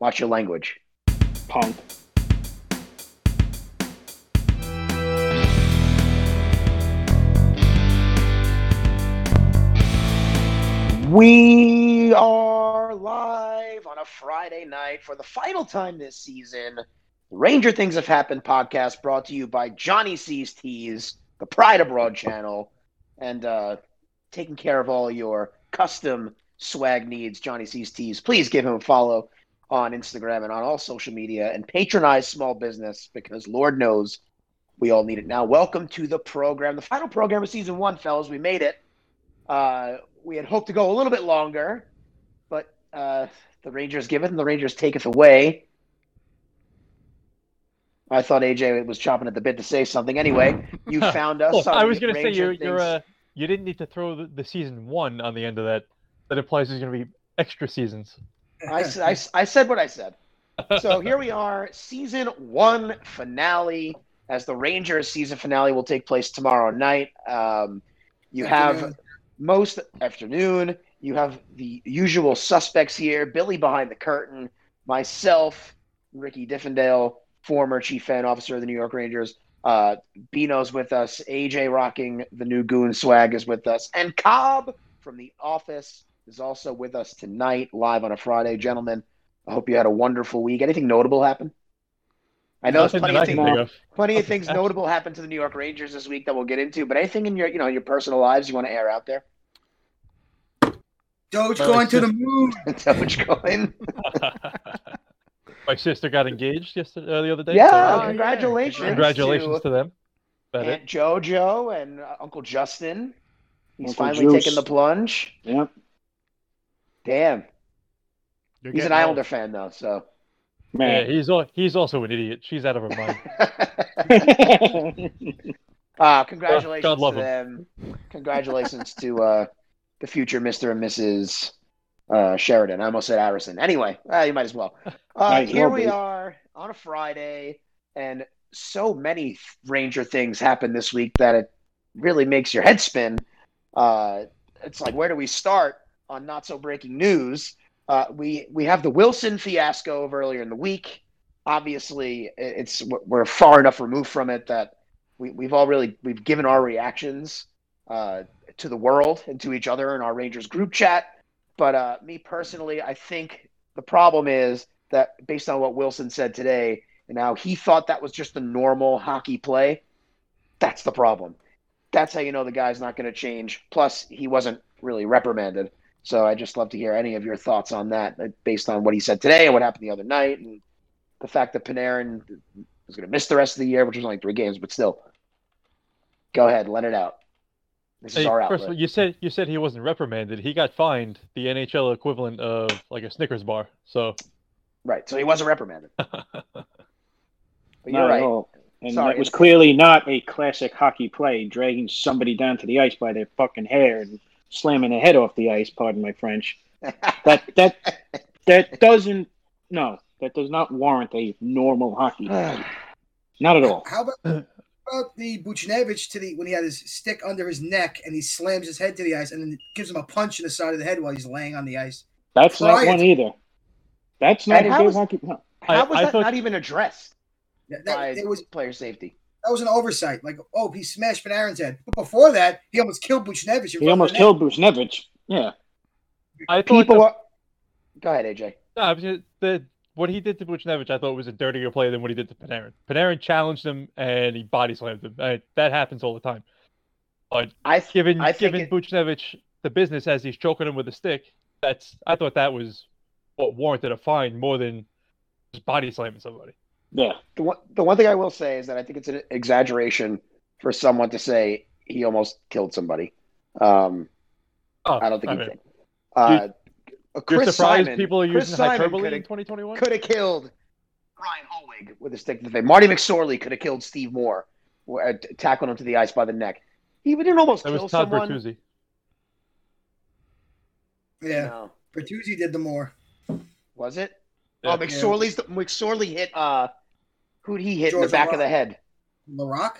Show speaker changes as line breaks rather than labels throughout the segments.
Watch your language.
Punk.
We are live on a Friday night for the final time this season. Ranger Things Have Happened podcast brought to you by Johnny C's Tees, the Pride Abroad channel, and uh, taking care of all your custom swag needs, Johnny C's Tees. Please give him a follow on Instagram and on all social media and patronize small business because Lord knows we all need it now. Welcome to the program, the final program of season one, fellas. We made it. Uh, we had hoped to go a little bit longer, but uh, the Rangers give it and the Rangers taketh away. I thought AJ was chopping at the bit to say something. Anyway, you found us.
Well, I was going to say you're you're uh, you didn't need to throw the, the season one on the end of that. That implies there's going to be extra seasons.
I, I I said what I said. So here we are, season one finale. As the Rangers season finale will take place tomorrow night. Um, you have
Afternoon.
most afternoon. You have the usual suspects here: Billy behind the curtain, myself, Ricky Diffendale, former chief fan officer of the New York Rangers. Uh, Bino's with us. AJ rocking the new goon swag is with us, and Cobb from the office is also with us tonight, live on a Friday. Gentlemen, I hope you had a wonderful week. Anything notable happen? I know there's plenty
that
of things,
of.
plenty of things notable happened to the New York Rangers this week that we'll get into. But anything in your, you know, your personal lives you want to air out there?
Doge going to the moon.
Dogecoin.
My sister got engaged yesterday, uh, the other day.
Yeah,
so, uh,
congratulations.
Congratulations
to
to them. That it.
Aunt JoJo and uh, Uncle Justin. He's
Uncle
finally
Juice.
taking the plunge.
Yep.
Damn.
You're
He's an
getting old.
Islander fan though, so.
Yeah,
Man.
he's al- he's also an idiot. She's out of her mind.
uh, congratulations
God love
to them. Congratulations to uh, the future Mr. and Mrs. Uh, Sheridan. I almost said Harrison. Anyway, uh, you might as well. Uh,
Might
here
well
we
be.
are on a Friday, and so many Ranger things happened this week that it really makes your head spin. Uh, it's like, where do we start on not so breaking news? Uh, we we have the Wilson fiasco of earlier in the week. Obviously, it's we're far enough removed from it that we, we've all really we've given our reactions uh, to the world and to each other in our Rangers group chat. But uh, me personally, I think the problem is that based on what Wilson said today and how he thought that was just a normal hockey play, that's the problem. That's how you know the guy's not going to change. Plus, he wasn't really reprimanded. So I just love to hear any of your thoughts on that, uh, based on what he said today and what happened the other night, and the fact that Panarin is going to miss the rest of the year, which was only three games, but still. Go ahead, let it out. This is
Hey,
our
first
outlet.
of all, you said you said he wasn't reprimanded. He got fined the NHL equivalent of like a Snickers bar. So
Right, so he wasn't reprimanded. But you're
Not at
right.
all. And
Sorry,
that was clearly not a classic hockey play, dragging somebody down to the ice by their fucking hair and slamming a head off the ice. Pardon my French. That that that doesn't no, that does not warrant a normal hockey. Ah. Not at all.
How about, about the Buchnevich to the when he had his stick under his neck and he slams his head to the ice and then gives him a punch in the side of the head while he's laying on the ice.
That's not
Prior
one
to-
either. That's not
And
a
how
good
was-
hockey. No.
How
I-
was
I
that
thought-
not even addressed
That,
by
that, it was
player safety?
That was an oversight. Like, oh, he smashed Panarin's head, but before that, he almost killed Buchnevich. in
He almost
of the
killed Buchnevich. Yeah.
I thought
People
the,
are... Go ahead, AJ.
no, I was just- the what he did to Buchnevich, I thought was a dirtier play than what he did to Panarin. Panarin challenged him and he body slammed him. Uh, that happens all the time. But
I th-
given
I think
given
it-
Buchnevich the business as he's choking him with a stick, that's I thought that was what warranted a fine more than just body slamming somebody.
Yeah.
the one, the one thing I will say is that I think it's an exaggeration for someone to say he almost killed somebody. Um,
Oh,
I don't think
I
he
mean,
did. Uh,
You're
Chris
surprised
Simon,
people are using
Simon
hyperbole
coulda-
in 2021?
could have killed Ryan Hollweg with a stick to the face. Marty McSorley could have killed Steve Moore, uh, tackling him to the ice by the neck. He didn't almost
That
kill
was Todd
someone.
Bertuzzi.
Yeah,
No.
Bertuzzi did the more.
Was it?
Yeah.
Oh, McSorley's the, McSorley hit. Uh, who'd he hit in the
George
back of the head?
Laraque?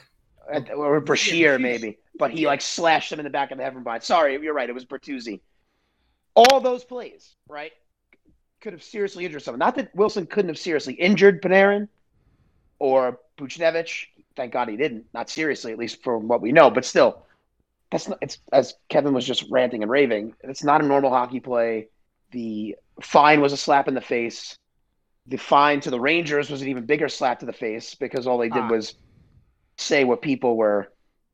At- uh, or Brashear maybe, but he like slashed him in the back of the head from behind. Sorry, you're right. It was Bertuzzi. All those plays, right? could have seriously injured someone. Not that Wilson couldn't have seriously injured Panarin or Buchnevich. Thank God he didn't. Not seriously, at least from what we know. But still, that's not. It's as Kevin was just ranting and raving. It's not a normal hockey play. The fine was a slap in the face. The fine to the Rangers was an even bigger slap to the face because all they did
Ah.
was say what people were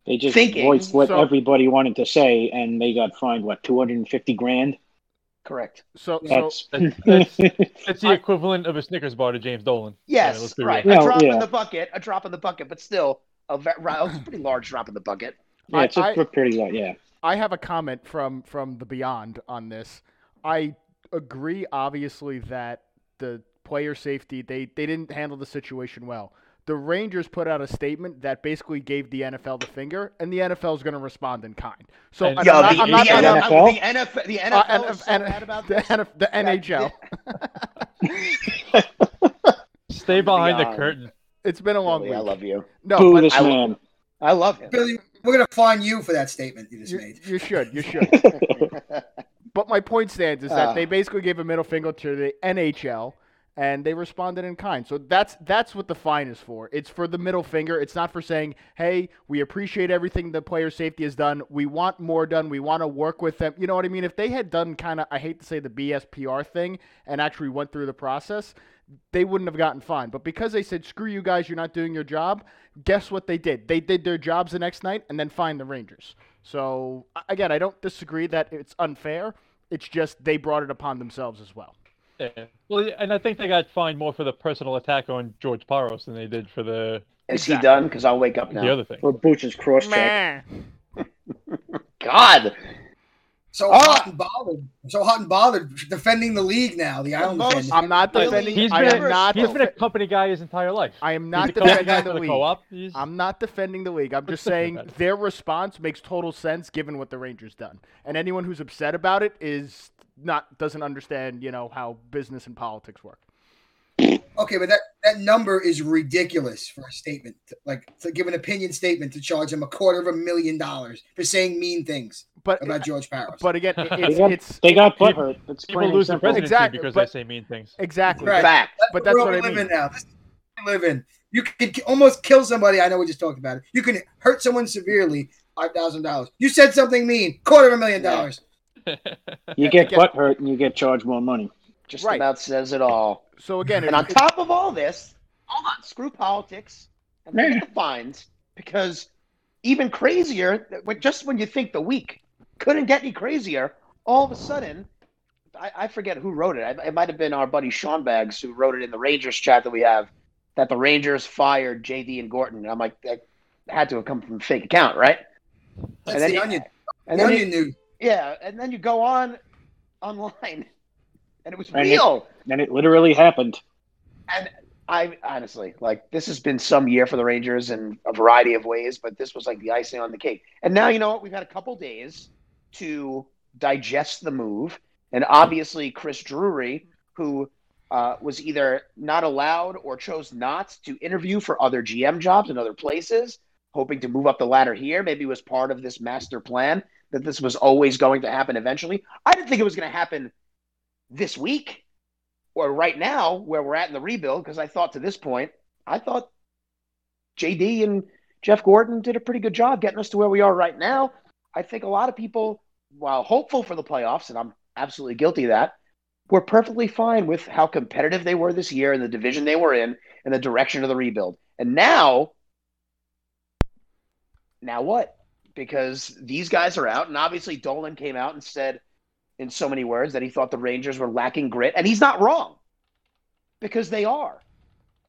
They just
Thinking,
voiced what
so-
everybody wanted to say, and they got fined what two hundred and fifty grand.
correct.
So, so
That's
That's- It's the
I-
equivent of a Snickers bar to James Dolan.
Yes,
let's
right.
real.
A
No,
drop
yeah.
in the bucket, a drop in the bucket, but still a, a pretty large drop in the bucket.
yeah, it's
I-
a pretty low. Yeah,
I have a comment from from the Beyond on this. I agree, obviously, that the player safety they they didn't handle the situation well. The Rangers put out a statement that basically gave the NFL the finger, and the NFL is going to respond in kind. So
And-
and
Yo,
I'm not,
the,
I'm not,
the,
I'm not-
NFL?
the NFL, the
uh,
NFL
and-
is so
and-
mad about
the,
this.
NF the NHL.
Stay behind the curtain.
It's been a long
Billy,
week.
I love you.
no,
Boo
but
this
I-
man.
I love him.
Billy, we're gonna fine you for that statement you just
you,
made.
you should, you should. But my point stands is that
Ah.
they basically gave a middle finger to the NHL and they responded in kind. So that's that's what the fine is for. It's for the middle finger. It's not for saying, "Hey, we appreciate everything the player safety has done. We want more done. We want to work with them." You know what I mean? If they had done kind of I hate to say the BSPR thing and actually went through the process, they wouldn't have gotten fined. But because they said, "Screw you guys, you're not doing your job," guess what they did? They did their jobs the next night and then fined the Rangers. So again, I don't disagree that it's unfair. It's just they brought it upon themselves as well.
Yeah. Well, and I think they got fined more for the personal attack on George Parros than they did for the
Is he done? Because I'll wake up now.
the other thing.
For Booch's cross check.
God,
So
Ah!
hot and bothered. So hot and bothered defending the league now. The Island
most-
I'm not defending.
He's
I
been, a,
not.
he's been a company guy his entire life.
I am not
a
defending the
the
league.
co-op. He's,
I'm not defending the league. I'm just saying
different about it?
their response makes total sense given what the Rangers done. And anyone who's upset about it is not doesn't understand, you know, how business and politics work.
Okay, but that, that number is ridiculous for a statement. Like to give an opinion statement to charge him a quarter of a million dollars for saying mean things
But
about George Parros.
but again, it-
They got,
it's
they got
People-
butthurt. That's
people lose the
simple.
presidency
Exactly,
because
but-
they say mean things.
exactly.
Right.
fact.
But that's
We're
what I
all
mean.
living now. This is what we live in. You can almost kill somebody. I know we just talked about it. You can hurt someone severely. Five thousand dollars. You said something mean. Quarter of a million dollars.
You get
butt
hurt and you get charged more money.
Just
Right.
about says it all.
So again,
And
if-
on top of all this, hold on, screw politics and forget the fines because even crazier, just when you think the week couldn't get any crazier, all of a sudden, I, I forget who wrote it. I- It might have been our buddy Sean Bags who wrote it in the Rangers chat that we have that the Rangers fired JD and Gorton. And I'm like, that had to have come from a fake account, right?
That's
and then
the
you-
onion.
And
the
then you-
onion news.
Yeah, and then you go on online, and it was
And it-
real.
And it literally happened.
And I honestly like this has been some year for the Rangers in a variety of ways, but this was like the icing on the cake. And now you know what? We've had a couple days to digest the move, and obviously Chris Drury, who uh, was either not allowed or chose not to interview for other GM jobs in other places, hoping to move up the ladder here, maybe was part of this master plan that this was always going to happen eventually. I didn't think it was going to happen this week or right now where we're at in the rebuild because I thought to this point, I thought JD and Jeff Gorton did a pretty good job getting us to where we are right now. I think a lot of people, while hopeful for the playoffs, and I'm absolutely guilty of that, were perfectly fine with how competitive they were this year and the division they were in and the direction of the rebuild. And now, now what? Because these guys are out, and obviously Dolan came out and said in so many words that he thought the Rangers were lacking grit, and he's not wrong because they are.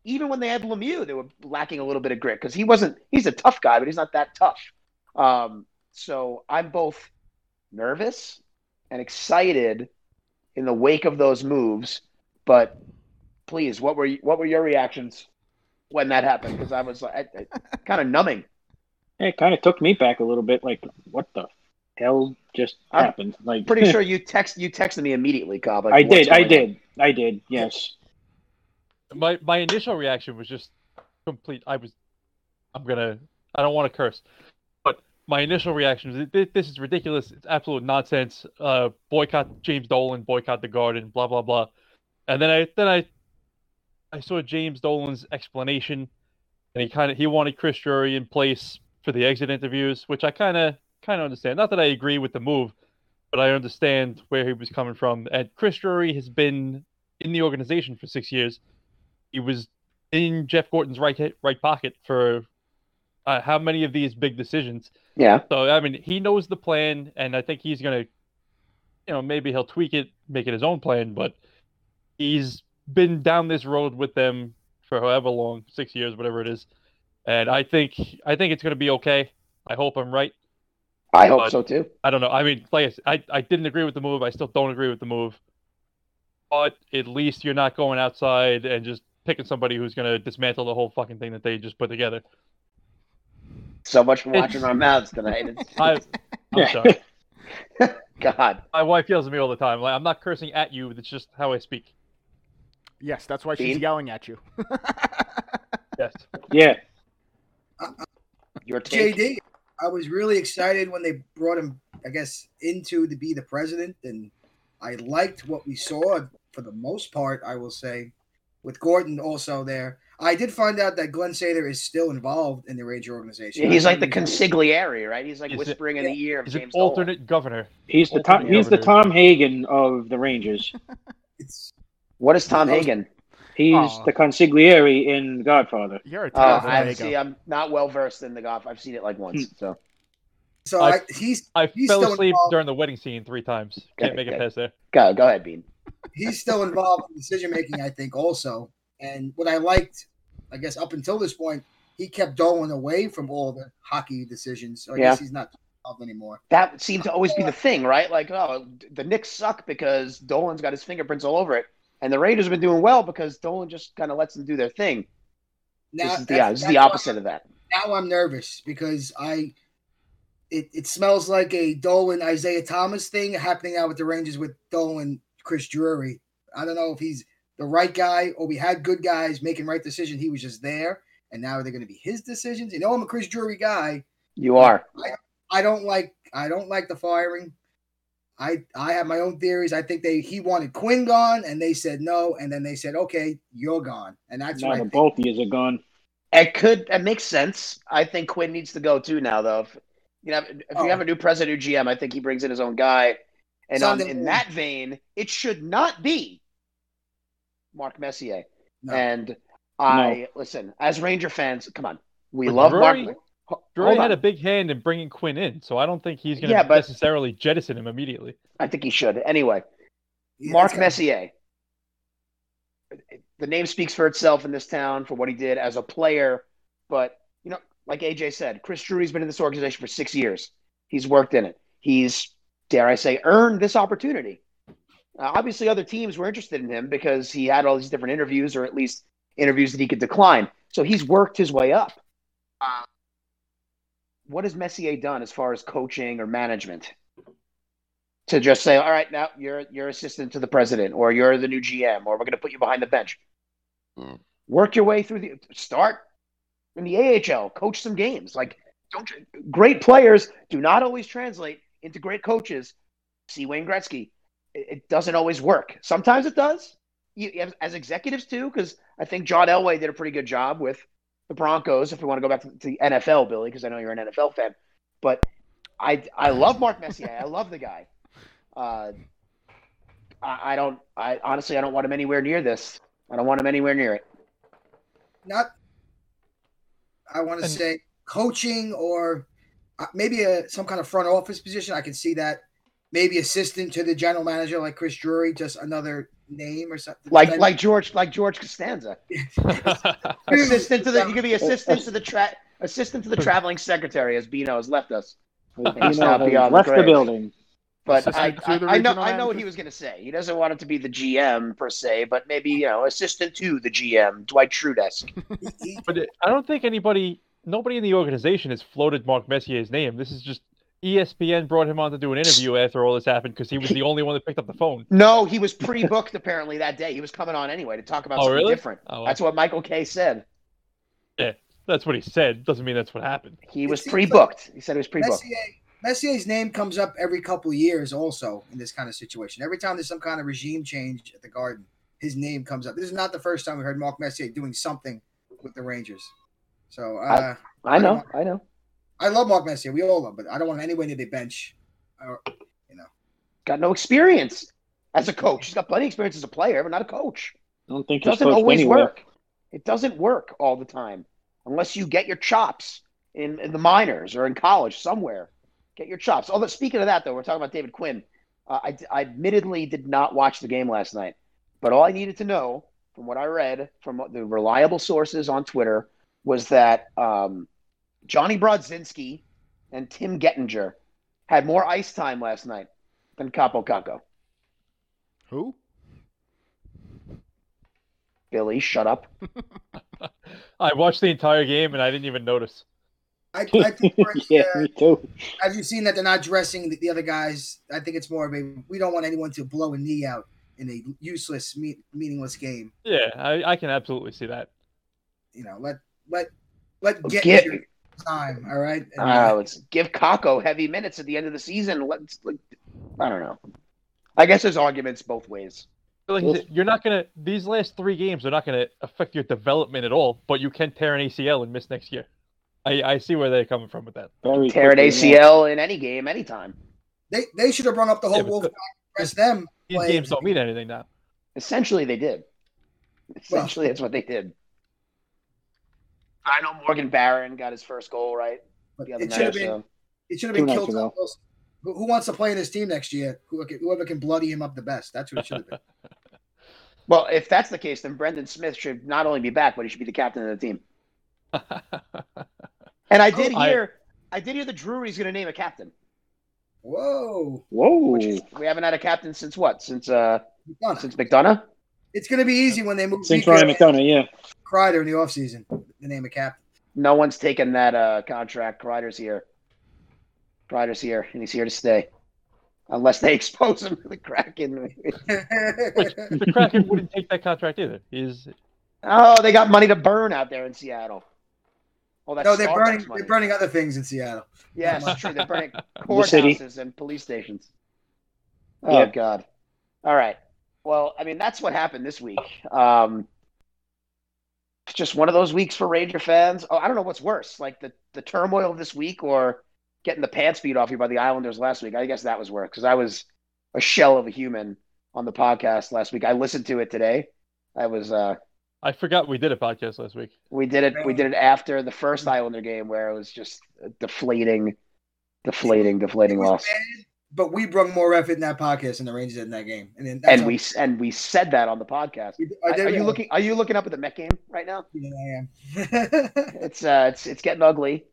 Even when they had Lemieux, they were lacking a little bit of grit because he wasn't. He's a tough guy, but he's not that tough. Um, so I'm both nervous and excited in the wake of those moves. But please, what were what were your reactions when that happened? Because I was like, kind of numbing.
It kind of took me back a little bit. Like, what the hell just
I'm
happened? Like,
Pretty sure you text you texted me immediately, Cobb. Like,
I did. I
going on?
did. I did. Yes.
my my initial reaction was just complete. I was, I'm gonna. I don't want to curse, but my initial reaction was this, this is ridiculous. It's absolute nonsense. Uh, boycott James Dolan, boycott the Garden, blah blah blah. And then I then I I saw James Dolan's explanation, and he kind of he wanted Chris Drury in place for the exit interviews, which I kind of kind of understand. Not that I agree with the move, but I understand where he was coming from. And Chris Drury has been in the organization for six years. He was in Jeff Gorton's right right pocket for uh, how many of these big decisions.
Yeah.
So I mean, he knows the plan, and I think he's gonna, you know, maybe he'll tweak it, make it his own plan. But he's been down this road with them for however long, six years, whatever it is, and I think I think it's gonna be okay. I hope I'm right.
I hope so too.
I don't know. I mean, like I, said, I, I didn't agree with the move. I still don't agree with the move. But at least you're not going outside and just picking somebody who's going to dismantle the whole fucking thing that they just put together.
So much for
It's-
watching our mouths tonight. It's,
I, I'm sorry.
God.
My wife yells at me all the time. Like I'm not cursing at you. It's just how I speak.
Yes, that's why she's yelling at you.
Yes.
Yeah.
Your take.
JD, I was really excited when they brought him, I guess, into to be the president, and I liked what we saw for the most part. I will say, with Gorton also there. I did find out that Glen Sather is still involved in the Ranger organization.
He's like the
I-
consigliere, right? He's like
He's a-
whispering in the ear of
He's an
James Dolan.
alternate governor.
He's the
Ultimate
Tom, he's the. Tom Hagen of the Rangers.
It's
What is Tom Hagen?
He's
Aw.
the consigliere in Godfather.
You're a uh,
Oh,
terrible
I see. I'm not well versed in the golf. I've seen it like once. Hmm. So
so
I-
I, he's
I
He's
fell asleep
involved.
during the wedding scene three times. Can't make it
Okay.
past there.
go, go ahead, Bean.
he's still involved in decision making, I think, also. And what I liked, I guess, up until this point, he kept Dolan away from all the hockey decisions. So I
Yeah.
guess he's not involved anymore.
That seemed to always be the thing, right? Like, oh, the Knicks suck because Dolan's got his fingerprints all over it, and the Raiders have been doing well because Dolan just kind of lets them do their thing.
Now, uh,
This is the, yeah, this is the opposite of that.
now I'm nervous because I it, it smells like a Dolan Isaiah Thomas thing happening out with the Rangers with Dolan Chris Drury. I don't know if he's the right guy or we had good guys making right decisions. He was just there, and now they're going to be his decisions. You know, I'm a Chris Drury guy.
You are.
I, I don't like I don't like the firing. I I have my own theories. I think they he wanted Quinn gone, and they said no, and then they said okay, you're gone, and that's
Now
what I
the both of yous are gone.
It could. It makes sense. I think Quinn needs to go too now, though. If you know, if
Oh.
you have a new president, new GM, I think he brings in his own guy. And um,
on,
in that vein, it should not be Mark Messier.
No.
And I listen as Ranger fans. Come on, we love
Drury-
Mark. Ho-
Drury had a big hand in bringing Quinn in, so I don't think he's going to
Yeah, but-
necessarily jettison him immediately.
I think he should. Anyway,
Yeah,
Mark Messier. The name speaks for itself in this town for what he did as a player. But, you know, like AJ said, Chris Drury's been in this organization for six years. He's worked in it. He's, dare I say, earned this opportunity. Uh, obviously, other teams were interested in him because he had all these different interviews, or at least interviews that he could decline. So he's worked his way up. Uh, what has Messier done as far as coaching or management? to just say, all right, now you're you're assistant to the president, or you're the new GM, or we're going to put you behind the bench.
Mm.
Work your way through the start in the AHL, coach some games. Like, don't great players do not always translate into great coaches. See Wayne Gretzky. It, it doesn't always work. Sometimes it does. You, as, as executives too, because I think John Elway did a pretty good job with the Broncos. If we want to go back to, to the NFL, Billy, because I know you're an NFL fan, but I I love Mark Messier. I love the guy. Uh, I, I don't. I honestly, I don't want him anywhere near this. I don't want him anywhere near it.
not I want to
And-
say coaching or uh, maybe a some kind of front office position. I can see that. Maybe assistant to the general manager like Chris Drury, just another name or something.
Like
Then-
like George like George Costanza. Assistant to the you could be oh, assistant to the oh. tra- assistant to the traveling secretary as Bino has left us.
You
He's
know,
now beyond the
left the
grave.
building.
But I,
Assistant to the
I, I know
regional
I know what he was going to say. He doesn't want it to be the GM per se, but maybe you know assistant to the GM, Dwight Schrute-esque.
he- he-
But I don't think anybody, nobody in the organization has floated Mark Messier's name. This is just ESPN brought him on to do an interview after all this happened because he was the only one that picked up the phone.
No, he was pre-booked apparently that day. He was coming on anyway to talk about
Oh,
something
really?
different.
Oh, well.
That's what Michael Kay said.
Yeah, that's what he said. Doesn't mean that's what happened.
He
It
was pre-booked. He said he was pre-booked.
Messier, Messier's name comes up every couple years, also in this kind of situation. Every time there's some kind of regime change at the Garden, his name comes up. This is not the first time we heard Mark Messier doing something with the Rangers. So uh,
I know, I know.
I love Mark Messier. We all love, but I don't want anywhere near the bench. Or, you know,
Got no experience as a coach. He's got plenty of experience as a player, but not a coach.
I don't think
It doesn't always
anywhere.
work. It doesn't work all the time unless you get your chops in, in the minors or in college somewhere. Get your chops. Although speaking of that, though, we're talking about David Quinn. Uh, I, I admittedly did not watch the game last night, but all I needed to know from what I read from the reliable sources on Twitter was that um, Johnny Brodzinski and Tim Gettinger had more ice time last night than Kaapo Kakko.
Who?
Billy, shut up.
I watched the entire game and I didn't even notice.
I, I think
yeah,
uh,
me too.
have you seen that they're not dressing the, the other guys? I think it's more of a we don't want anyone to blow a knee out in a useless, me- meaningless game.
Yeah, I, I can absolutely see that.
You know, let let let get
Get-
your time. All right. And, uh,
let's give Kakko heavy minutes at the end of the season. Let's, like, I don't know. I guess there's arguments both ways.
Like you're not gonna. These last three games are not gonna affect your development at all. But you can tear an ACL and miss next year. I, I see where they're coming from with that.
Very
Tear an
quickly, yeah.
ACL in any game, anytime.
they they should have brought up the whole
Yeah, but
Wolf
the-
press them.
These games don't mean anything now.
Essentially, they did. Essentially, that's what they did. I know Morgan Barron got his first goal right
But
the other
it should have been
So.
it should have
Two
been
nights
killed.
ago.
Who, who wants to play in this team next year? Whoever can bloody him up the best. That's what it should have been.
Well, if that's the case, then Brendan Smith should not only be back, but he should be the captain of the team. And I did
I-
hear, I, did hear the Drury's going to name a captain.
Whoa.
Whoa.
Which is, we haven't had a captain since what? Since uh,
Done.
since McDonagh.
It's going to be easy when they move
Since
Mika
Ryan
and
McDonagh, yeah.
Kreider in the offseason. The name of captain.
No one's taken that uh, contract. Kreider's here. Kreider's here, and he's here to stay. Unless they expose him to the Kraken.
Which the Kraken wouldn't take that contract either. He's
oh, they got money to burn out there in Seattle. Oh, that's
no, they're
Starbucks
burning.
money.
They're burning other things in Seattle.
Yes, it's true. They're burning
city.
courthouses and police stations. Oh
Yeah.
God! All right. Well, I mean, that's what happened this week. Um, just one of those weeks for Ranger fans. Oh, I don't know what's worse, like the the turmoil of this week, or getting the pants beat off you by the Islanders last week. I guess that was worse because I was a shell of a human on the podcast last week. I listened to it today. I was. uh
I forgot we did a podcast last week.
We did it. We did it after the first Islander game, where it was just deflating, deflating, deflating
It was
loss.
bad, but we brought more effort in that podcast than the Rangers did in that game. And then that's
and
how-
we and we said that on the podcast.
I
are you looking? Are you looking up at the Met game right now?
Yeah, I am.
It's uh, it's it's getting ugly.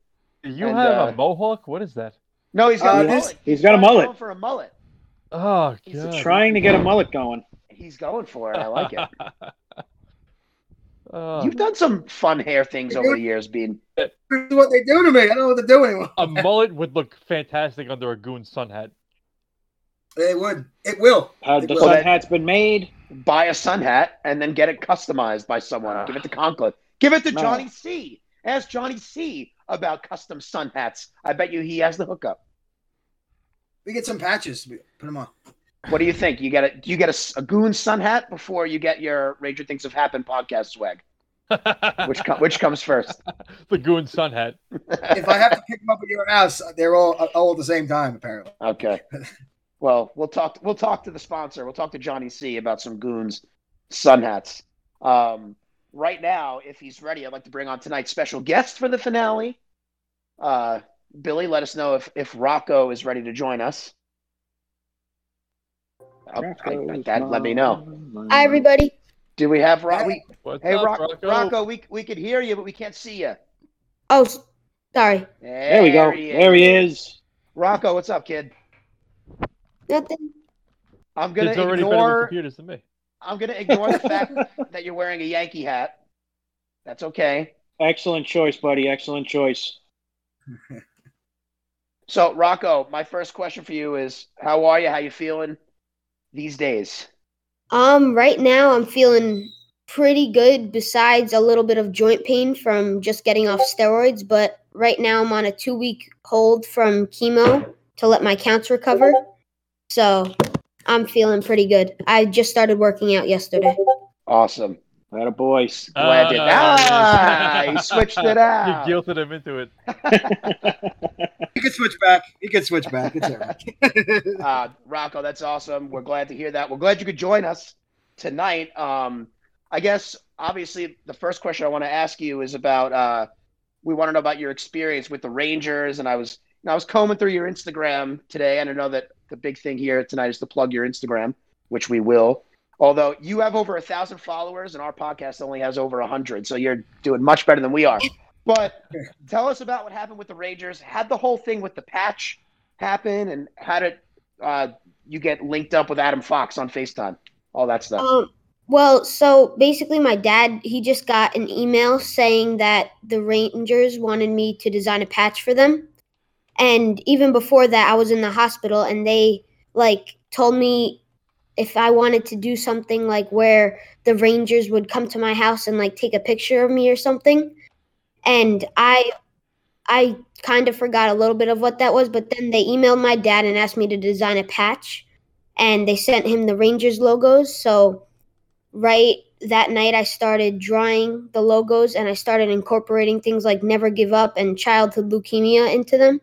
Do you
And,
have
uh,
a mohawk? What is that?
No, he's got
Uh,
a
this-
mullet.
he's got a mullet.
going for a mullet.
Oh
He's
god.
Trying to get a mullet going.
He's going for it. I like it.
Oh,
You've done some fun hair things over the years, Bean.
this is what they do to me. I don't know what to do anymore.
a mullet would look fantastic under a goon sun hat.
It would. It will.
Uh,
It
the
will.
sun
that-
hat's been made.
Buy a sun hat and then get it customized by someone. Give it to Conklin. Give it to
No.
Johnny C. Ask Johnny C. about custom sun hats. I bet you he has the hookup.
We get some patches. Put them on.
What do you think? You get a do you get a s- a, goon sun hat before you get your Ranger Things Have Happened podcast swag? Which co- which comes first?
the goon sun hat.
If I have to pick them up at your house, they're all all at the same time, apparently.
Okay. Well, we'll talk. We'll talk to the sponsor. We'll talk to Johnny C about some goons sun hats. Um, right now, if he's ready, I'd like to bring on tonight's special guest for the finale. Uh, Billy, let us know if if Rocco is ready to join us. Oh, I- I- that, let me know.
Hi, everybody.
Do we have Rock? We, hey,
up,
Rock,
Rocco?
Rocco, we we could hear you, but we can't see you.
Oh, sorry.
There we go. There he is.
Rocco, what's up, kid?
Nothing.
I'm gonna
Kids already better with
ignore.
computers than me.
I'm gonna ignore the fact that you're wearing a Yankee hat. That's okay.
Excellent choice, buddy. Excellent choice.
So, Rocco, my first question for you is: How are you? How you feeling these days?
Um, right now I'm feeling pretty good. Besides a little bit of joint pain from just getting off steroids, but right now I'm on a two-week hold from chemo to let my counts recover. So I'm feeling pretty good. I just started working out yesterday.
Awesome.
That a boys.
Glad you. Ah, he switched it out.
You guilted him into it.
He can switch back. He can switch back. It's all right.
uh, Rocco, that's awesome. We're glad to hear that. We're glad you could join us tonight. Um, I guess obviously the first question I want to ask you is about uh, we want to know about your experience with the Rangers, and I was I was combing through your Instagram today, and I know that the big thing here tonight is to plug your Instagram, which we will. Although you have over a thousand followers, and our podcast only has over a hundred, so you're doing much better than we are. But tell us about what happened with the Rangers. Had the whole thing with the patch happen, and how did uh, you get linked up with Adam Fox on FaceTime? All that stuff.
Um, well, so basically, my dad he just got an email saying that the Rangers wanted me to design a patch for them, and even before that, I was in the hospital, and they like told me if I wanted to do something like where the Rangers would come to my house and like take a picture of me or something, and I I kind of forgot a little bit of what that was, but then they emailed my dad and asked me to design a patch, and they sent him the Rangers logos, so right that night I started drawing the logos and I started incorporating things like never give up and childhood leukemia into them.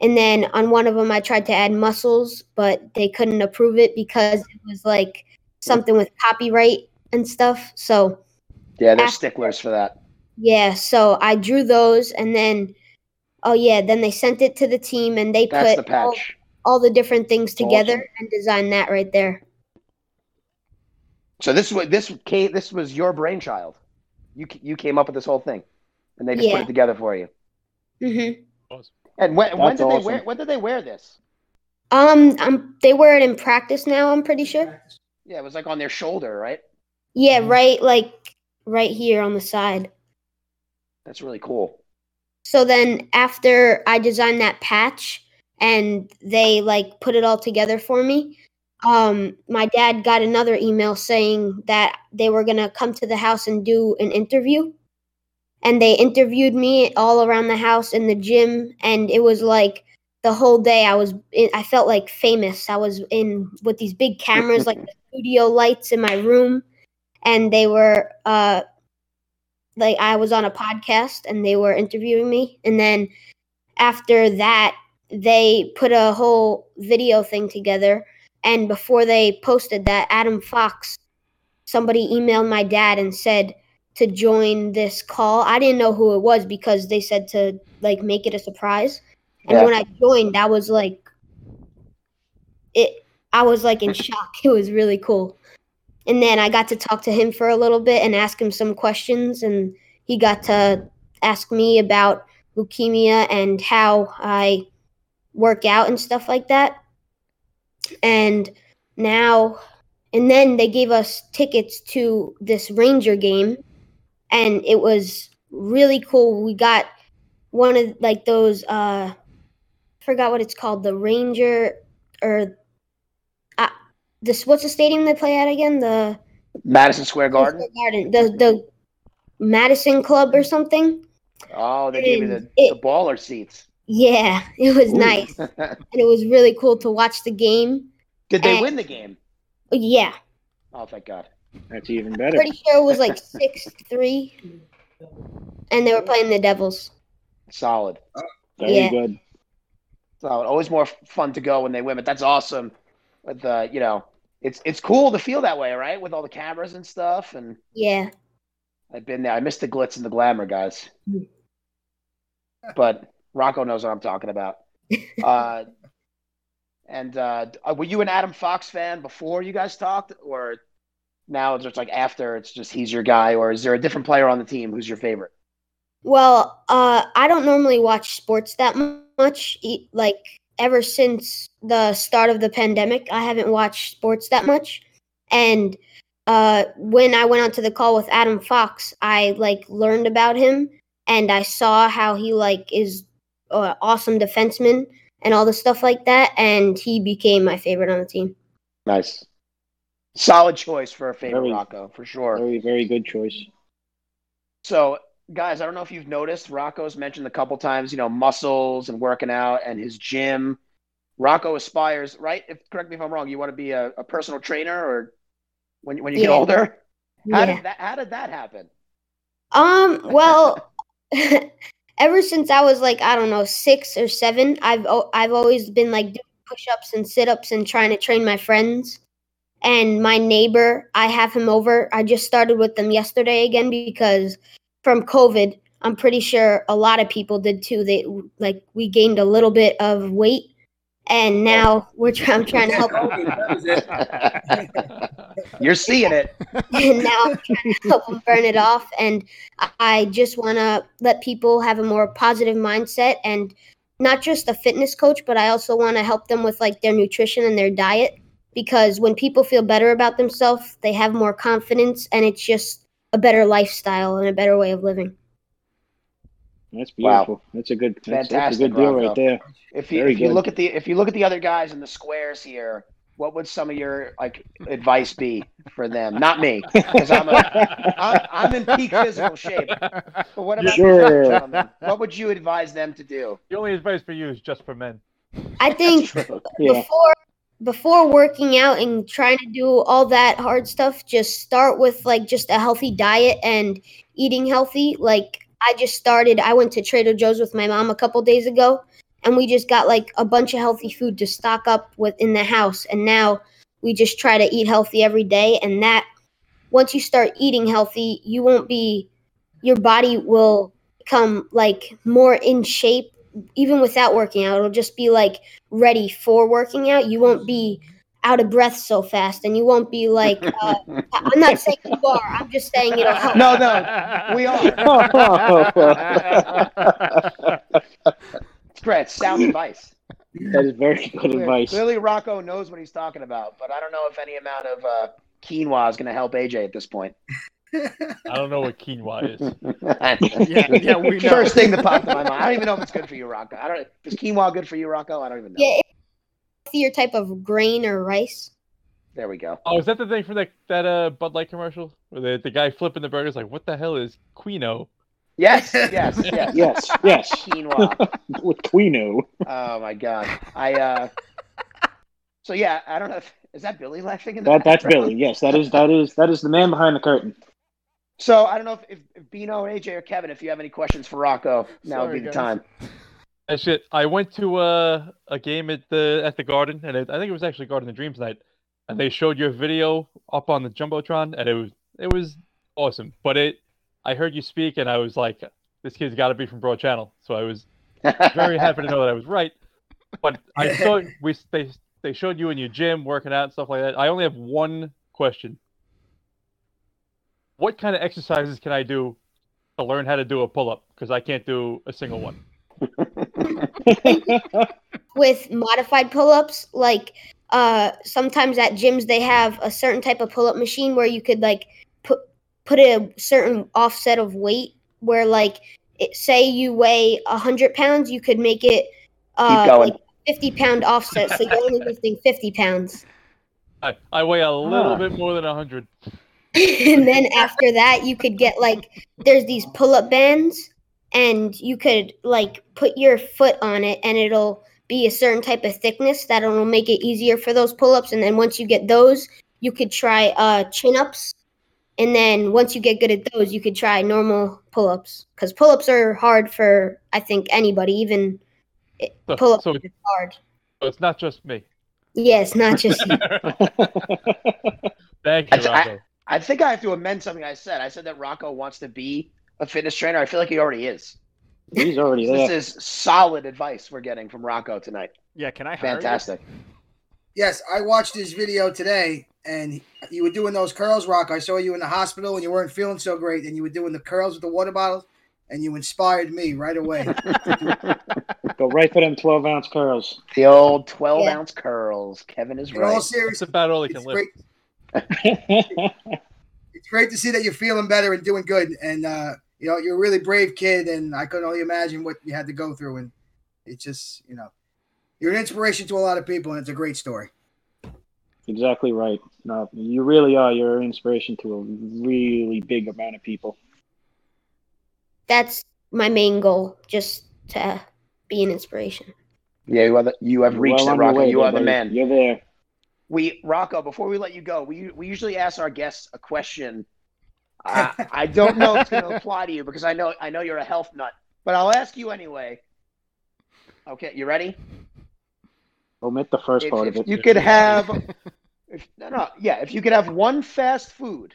And then on one of them I tried to add muscles, but they couldn't approve it because it was like something with copyright and stuff. So
yeah, they're
after-
sticklers for that.
yeah, so I drew those and then oh yeah, then they sent it to the team and they
That's the
put all,
patch.
all the different things
Awesome.
together and designed that right there.
So this was this came this was your brainchild. You you came up with this whole thing, and they just put it together for you.
Mhm.
And when when
That's
did they
awesome.
wear when did they wear this?
Um, um, they wear it in practice now. I'm pretty sure.
Yeah, it was like on their shoulder, right?
Yeah, right, like right here on the side.
That's really cool.
So then after I designed that patch and they like put it all together for me, um, my dad got another email saying that they were gonna come to the house and do an interview. And they interviewed me all around the house in the gym, and it was like the whole day I was in, I felt like famous. I was in with these big cameras, like the studio lights in my room, and they were uh like I was on a podcast and they were interviewing me. And then after that, they put a whole video thing together. And before they posted that, Adam Fox, somebody emailed my dad and said to join this call. I didn't know who it was because they said to like make it a surprise. And
Yeah.
when I joined, that was like, it. I was like in shock. It was really cool. And then I got to talk to him for a little bit and ask him some questions, and he got to ask me about leukemia and how I work out and stuff like that. And now, and then they gave us tickets to this Ranger game, and it was really cool. We got one of like those, uh, forgot what it's called, the Ranger or uh, this. What's the stadium they play at again? The
Madison Square Garden.
Garden, the the Madison Club or something.
Oh, they gave me the,
And it-
the baller seats.
Yeah, it was nice, and it was really cool to watch the game.
Did they
And-
win the game?
Yeah,
Oh, thank God.
That's even better.
pretty sure it was like six three, and they were playing the Devils.
Solid.
Very
yeah.
good.
Solid. Always more fun to go when they win, but that's awesome. With the, you know, it's it's cool to feel that way, right? With all the cameras and stuff. And
Yeah,
I've been there. I missed the glitz and the glamour, guys. But Rocco knows what I'm talking about. Uh, and uh, were you an Adam Fox fan before you guys talked, or now it's just like after it's just he's your guy, or is there a different player on the team who's your favorite?
Well, uh, I don't normally watch sports that much. Like ever since the start of the pandemic, I haven't watched sports that much. And uh, when I went onto the call with Adam Fox, I like learned about him, and I saw how he like is an awesome defenseman and all the stuff like that. And he became my favorite on the team.
Nice, solid choice for a favorite
Very-
Rocco for sure.
Very, very good choice.
So, guys, I don't know if you've noticed, Rocco's mentioned a couple times, you know, muscles and working out and his gym. Rocco aspires, right? If correct me if I'm wrong, you want to be a, a personal trainer or when when you get
Yeah.
older? How
Yeah.
did that? How did that happen?
Um. Well, ever since I was like I don't know six or seven, I've o- I've always been like doing push-ups and sit-ups and trying to train my friends. And my neighbor, I have him over. I just started with them yesterday again because from COVID, I'm pretty sure a lot of people did too. They like we gained a little bit of weight, and now we're trying. I'm trying to help.
That.
You're seeing it.
and now I'm trying to help them burn it off. And I- I just want to let people have a more positive mindset and not just a fitness coach, but I also want to help them with like their nutrition and their diet because when people feel better about themselves, they have more confidence and it's just a better lifestyle and a better way of living.
That's
Wow.
beautiful. That's a good. That's, that's a
Fantastic,
good deal
Rocco.
right there.
If you
Very
if you
good.
look at the if you look at the other guys in the squares here, what would some of your like advice be for them? Not me, because I'm a I'm, I'm in peak physical shape. But what about
Sure.
these gentlemen? What would you advise them to do?
The only advice for you is just for men.
I think
Yeah.
Before working out and trying to do all that hard stuff just start with like just a healthy diet and eating healthy. Like i just started i went to trader joe's with my mom a couple days ago and we just got like a bunch of healthy food to stock up with in the house. And now we just try to eat healthy every day and that once you start eating healthy you won't be your body will come like more in shape even without working out it'll just be like ready for working out, you won't be out of breath so fast, and you won't be like. Uh, I'm not saying you are. I'm just saying it'll help.
No, no, we are. It's great. Sound advice.
that is very good
Clearly-
advice.
Clearly, Rocco knows what he's talking about, but I don't know if any amount of uh, quinoa is going to help AJ at this point.
I don't know what quinoa is.
Yeah, yeah, we know.
First thing that popped in my mind. I don't even know if it's good for you, Rocco. I don't. Is quinoa good for you, Rocco? I don't even know.
Yeah, it's a healthier type of grain or rice.
There we go.
Oh, is that the thing from that that uh Bud Light commercial where the, the guy flipping the burgers like, what the hell is quino?
Yes, yes, yes.
Yes, yes.
Quinoa.
With Quino.
Oh my god. I. uh So yeah, I don't know. If, is that Billy laughing in the
That that's? Billy. Yes, that is that is that is the man behind the curtain.
So I don't know if, if, if Bino, AJ, or Kevin, if you have any questions for Rocco, now would
Sorry,
be the
guys.
time.
That shit. I went to uh, a game at the at the Garden, and it, I think it was actually Garden of Dreams night, and they showed your video up on the jumbotron, and it was it was awesome. But it, I heard you speak, and I was like, this kid's got to be from Broad Channel. So I was very happy to know that I was right. But I saw we they they showed you in your gym working out and stuff like that. I only have one question. What kind of exercises can I do to learn how to do a pull up? Because I can't do a single one.
with modified pull-ups like uh sometimes at gyms they have a certain type of pull-up machine where you could like put put a certain offset of weight where like it, say you weigh 100 pounds you could make it uh like 50 pound offset so you're only lifting 50 pounds
I, I weigh a little
Ah.
bit more than 100.
and then after that you could get like there's these pull-up bands and you could like put your foot on it and it'll be a certain type of thickness that'll make it easier for those pull-ups. And then once you get those you could try uh chin-ups. And then once you get good at those you could try normal pull-ups. Because pull-ups are hard for i think anybody even
So,
pull-ups
so,
is hard.
So it's not just me.
yes not just you.
Thank you,
I- I- think I have to amend something I said. I said that Rocco wants to be a fitness trainer. I feel like he already is.
He's already
This is solid advice we're getting from Rocco tonight.
Yeah, can I hire you?
Fantastic.
Yes, I watched his video today, and you were doing those curls, Rock. I saw you in the hospital, and you weren't feeling so great, and you were doing the curls with the water bottles, and you inspired me right away.
Go right for them twelve ounce curls.
The old 12
Yeah.
ounce curls. Kevin is
In all
right.
That's about all he can
it's
lift.
great. It's great to see that you're feeling better and doing good, and uh, you know you're a really brave kid, and I could only imagine what you had to go through, and it's just you know you're an inspiration to a lot of people, and it's a great story.
exactly right. No, you really are. You're an inspiration to a really big amount of people.
that's my main goal just to be an inspiration
Yeah, you, are the, you have
You're
reached
well
it,
on your
Rocco.
way
You
there,
are the man.
You're there.
We Rocco, before we let you go, we we usually ask our guests a question I, I don't know if it's going to apply to you because I know I know you're a health nut, but I'll ask you anyway. Okay, you ready?
Omit the first
If,
part
if
of it.
you could have, if no, no, yeah, if you could have one fast food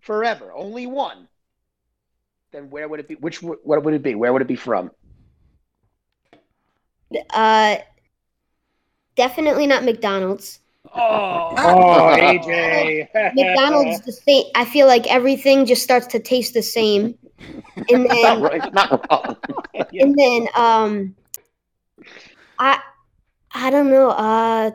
forever, only one, then where would it be? Which what would it be? Where would it be from?
Uh, definitely not McDonald's.
Oh,
Oh, AJ.
McDonald's the same. I feel like everything just starts to taste the same, and
Not
then
right, not wrong.
and then um, I I don't know. Uh,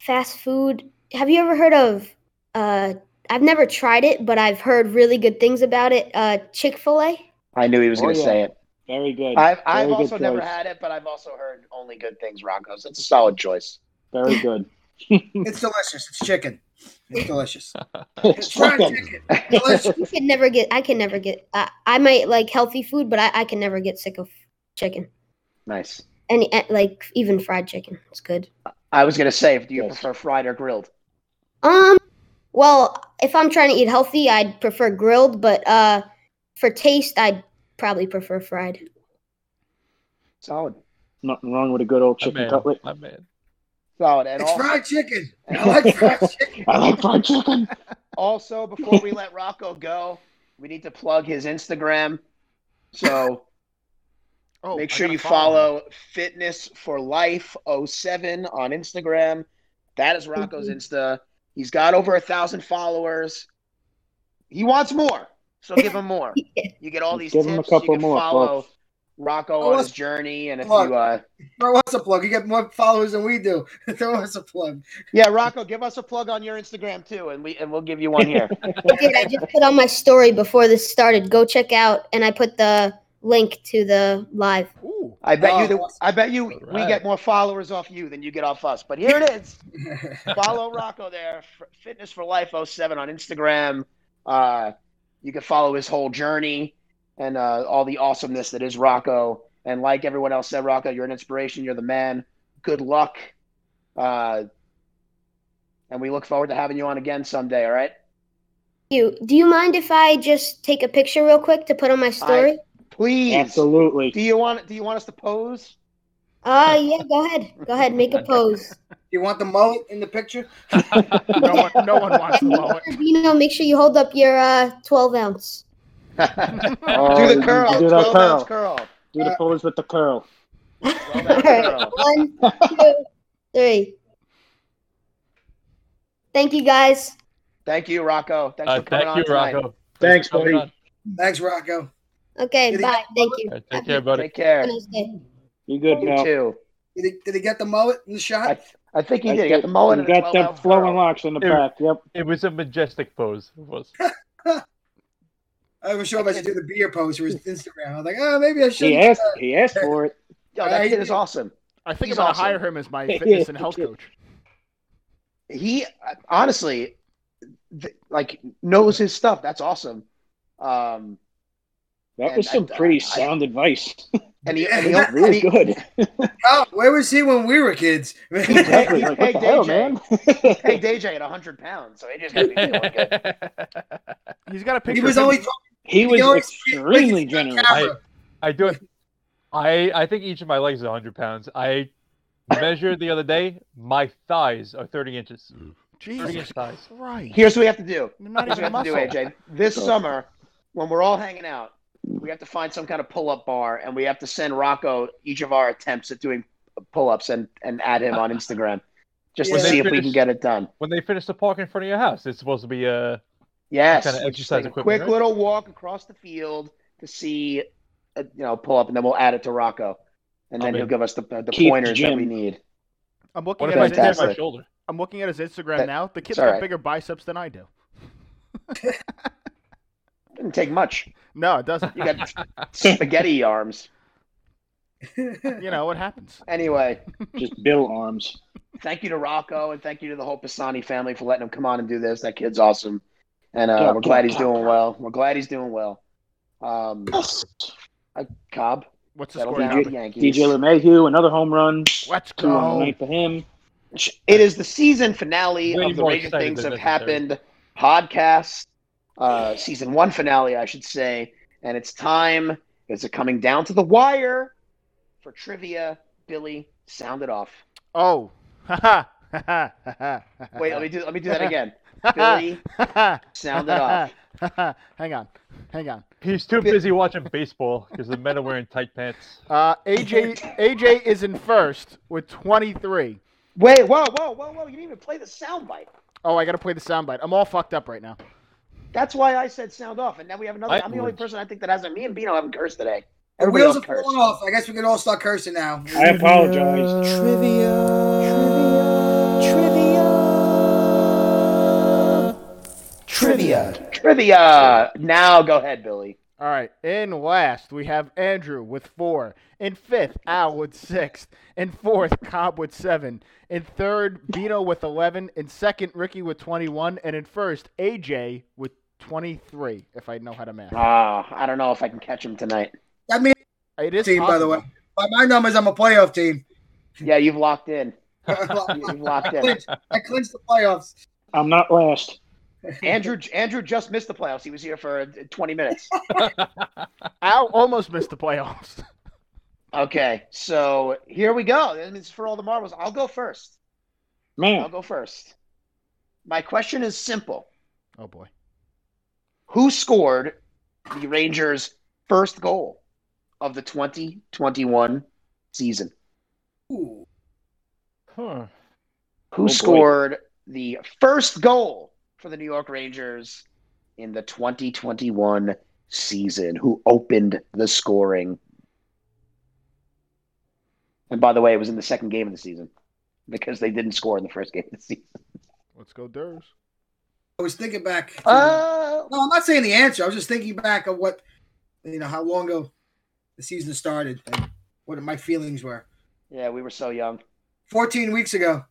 fast food. Have you ever heard of? Uh, I've never tried it, but I've heard really good things about it. Uh, Chick Fil A.
I knew he was
Oh,
going to
yeah.
say it.
Very good.
I've, I've
Very good
also never
choice.
had it, but I've also heard only good things. Rocco's. It's a solid choice.
Very good.
It's delicious. It's chicken. It's delicious.
It's
It's fried
chicken.
chicken. Delicious.
You can never get. I can never get. I I might like healthy food, but I, I can never get sick of chicken.
Nice.
Any eh, like even fried chicken. It's good.
I was going to say, do you
Yes.
prefer fried or grilled?
Um, well, if I'm trying to eat healthy, I'd prefer grilled, but uh, for taste, I'd probably prefer fried.
Solid.
Nothing wrong with a good old
my
chicken
man,
cutlet.
my man.
Solid. And
It's
also,
fried chicken. I like fried chicken.
I like fried chicken.
also, before we let Rocco go, we need to plug his Instagram. So
Oh,
make sure you
him.
follow Fitness for Life 07 on Instagram. That is Rocco's
Mm-hmm.
Insta. He's got over a thousand followers. He wants more, so give him more. You get all these
Give him a couple
you can
more,
follow
folks.
Rocco on
let's-
his journey, and if
Plug.
you, uh,
Throw us a plug. You get more followers than we do. Throw us a plug.
yeah, Rocco, give us a plug on your Instagram too, and we and we'll give you one here.
I did. I just put on my story before this started. Go check out, and I put the link to the live.
Ooh.
I bet
Oh,
you that. I bet you we get more followers off you than you get off us. But here it is. follow Rocco there, Fitness for Life 07 on Instagram. Uh, you can follow his whole journey and uh, all the awesomeness that is Rocco. And like everyone else said, Rocco, you're an inspiration. You're the man. Good luck. Uh, and we look forward to having you on again someday. All right.
You do you mind if I just take a picture real quick to put on my story?
Please.
Absolutely.
Do you want Do you want us to pose?
Uh yeah, go ahead. Go ahead, make a pose.
You want the mullet in the picture?
No one, no one wants the mullet.
You know, make sure you hold up your uh 12 ounce.
Oh,
do the
you
curl.
Do that
12
curl.
ounce curl.
Do the pose with the curl.
12
All
ounce
right,
curl.
one, two, three. Thank you guys.
Thank you, Rocco. Thanks
Uh,
for coming
thank
on
you,
tonight.
Rocco.
Thanks,
for
buddy.
on.
Thanks, Rocco.
Okay,
Did
bye.
get-
Thank you.
All right, take care, buddy.
Take care.
Have a.
You good,
You
pal?
too.
Did he, did he get the mullet in the shot?
I, I think he
I
did. He got the mullet
You
and the
got
12
them
ounce
flowing
curl.
locks in the
Dude.
back. Yep.
It was a majestic pose. It was.
I was sure if I should do the beer pose for his Instagram. I was like, oh, maybe I should.
He asked. He asked for it.
Yo, that kid is awesome.
I think
He's
I'm gonna hire him as my fitness and health coach.
He honestly, th- like, knows his stuff. That's awesome. Um,
That
And
was some
I-
pretty
I-
sound advice.
and he, and he,
Yeah,
and
really
he,
good.
Oh, where was he when we were kids?
exactly. Like, what
Hey,
the hell,
DJ.
man?
hey, DJ at 100 pounds, so he just got to be feeling good.
He's got a picture.
he was
of him-
only.
he was
always-
extremely generous.
camera.
I do it. I I think each of my legs is 100 pounds. I measured the other day. My thighs are 30 inches. 30
Jesus
inch thighs.
Christ.
Here's what we have to do.
Not
Here's
even
what we have to do. AJ. This
oh.
summer, when we're all hanging out, we have to find some kind of pull-up bar, and we have to send Rocco each of our attempts at doing pull-ups and and add him on Instagram, just to
Yeah.
see if we can get it done.
When they finish the park in front of your house, it's supposed to be a
Yes,
Kinda
we just
exercise
take a
equipment,
quick
right?
little walk across the field to see, uh, you know, pull up, and then we'll add it to Rocco, and then
I'll be-
he'll give us the the
Keith's
pointers that we need.
I'm looking
what
at his
my shoulder?
I'm looking at his Instagram
That-
now. The kid's
it's all
got
right.
bigger biceps than I do.
Didn't take much.
No, it doesn't.
You got spaghetti arms.
you know what happens.
Anyway,
Just Bill arms.
thank you to Rocco and thank you to the whole Pisani family for letting him come on and do this. That kid's awesome, and uh,
Clap,
we're glad
clap,
he's
clap,
doing well. We're glad he's doing well. Um, uh, Cobb,
What's the
settle
score
down
now?
with the Yankees.
DJ LeMahieu, another home run.
Let's
Two on the
go.
night for him.
It is the season finale
Way
of the
more
Ranger
excited
Things
than
Have
necessary.
Happened podcast. Uh, season one finale, I should say. And it's time. Is it coming down to the wire for trivia? Billy, sound it off.
Oh.
Wait, let me do. Let me do that again. Billy, sound it off.
Hang on. Hang on.
He's too busy watching baseball because the men are wearing tight pants.
Uh, AJ AJ is in first with 23.
Wait, whoa, whoa, whoa, whoa! You didn't even play the soundbite.
Oh, I got to play the soundbite. I'm all fucked up right now.
That's why I said sound off, and now we have another.
I
I'm the only person I think that hasn't. Me and Bino haven't cursed today.
The
Everybody
wheels are
cursed.
falling off. I guess we can all start cursing now.
I apologize.
Trivia.
Trivia. Trivia. Trivia. Trivia. Now go ahead, Billy.
All right. In last, we have Andrew with four. In fifth, Al with six. In fourth, Cobb with seven. In third, Bino with 11. In second, Ricky with 21. And in first, AJ with 23, if I know how to math.
Ah, I don't know if I can catch him tonight.
That means
It is
team, by the way. By my numbers, I'm a playoff team.
Yeah, you've locked in. You've locked in.
clinched, I clinched the playoffs.
I'm not last.
Andrew Andrew just missed the playoffs. He was here for uh, 20 minutes.
Al almost missed the playoffs.
Okay, so here we go. That means for all the marbles. I'll go first.
Man, I'll
go first. My question is simple.
Oh, boy.
Who scored the Rangers' first goal of the 2021 season?
Ooh.
Huh.
Who
Oh, boy.
scored the first goal for the New York Rangers in the 2021 season? Who opened the scoring? And by the way, it was in the second game of the season because they didn't score in the first game of the season.
Let's go, Durs.
I was thinking back. to-
Uh,
no, I'm not saying the answer. I was just thinking back of what, you know, how long ago the season started and what my feelings were.
yeah, we were so young.
14 weeks ago.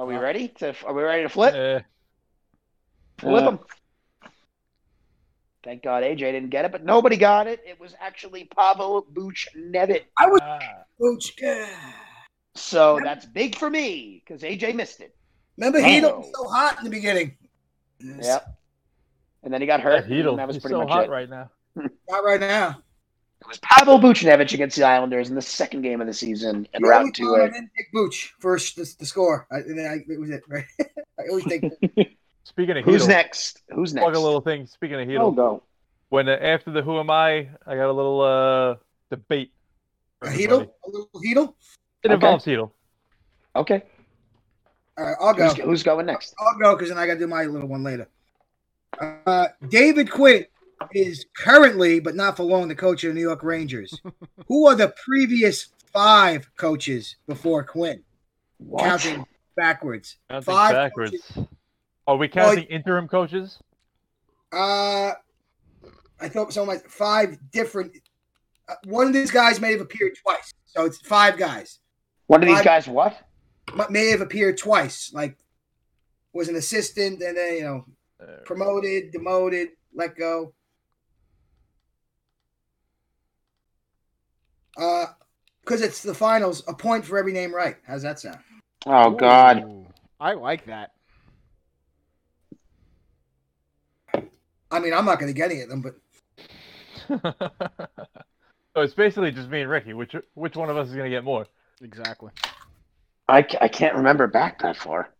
Are we ready to? Are we ready to flip?
Eh,
Flip
Uh,
them. Thank God AJ didn't get it, but nobody got it. It was actually Pavel Buchnevich.
I was
ah,
Booch.
So that's big for me because AJ missed it.
Remember. Hedo was so hot in the beginning.
Yep. And then he got hurt.
that
and
Chytil
that was
is
pretty
so
much
hot
it.
right now.
Not right now.
It was Pavel Buchnevich against the Islanders in the second game of the season and
The
route
only
to
time I
a.
didn't take Booch first to, to score. I, and then I, it was it, right? I always take
Speaking of
Who's
Chytil,
next? Who's
plug
next?
a little thing. Speaking of Chytil,
I'll go.
when uh, after the Who Am I, I got a little uh debate. for
a
everybody.
Chytil. A little Chytil.
It
Okay.
involves Chytil.
Okay.
All right, I'll go.
Who's, who's going next?
I'll go because then I got to do my little one later. Uh, David Quinn is currently, but not for long, the coach of the New York Rangers. Who are the previous five coaches before Quinn?
What?
Counting backwards.
I don't
Five
backwards.
coaches.
Are we counting interim coaches?
Uh, I thought so much. Five different. Uh, one of these guys may have appeared twice, so it's five guys.
One of these
Five-
guys, what?
May have appeared twice, like was an assistant, and then you know promoted, demoted, let go. Uh, because it's the finals, a point for every name right. How's that sound?
Oh, God.
I like that.
I mean, I'm not going to get any of them, but
so it's basically just me and Ricky. Which which one of us is gonna get more?
Exactly.
I, I can't remember back that far.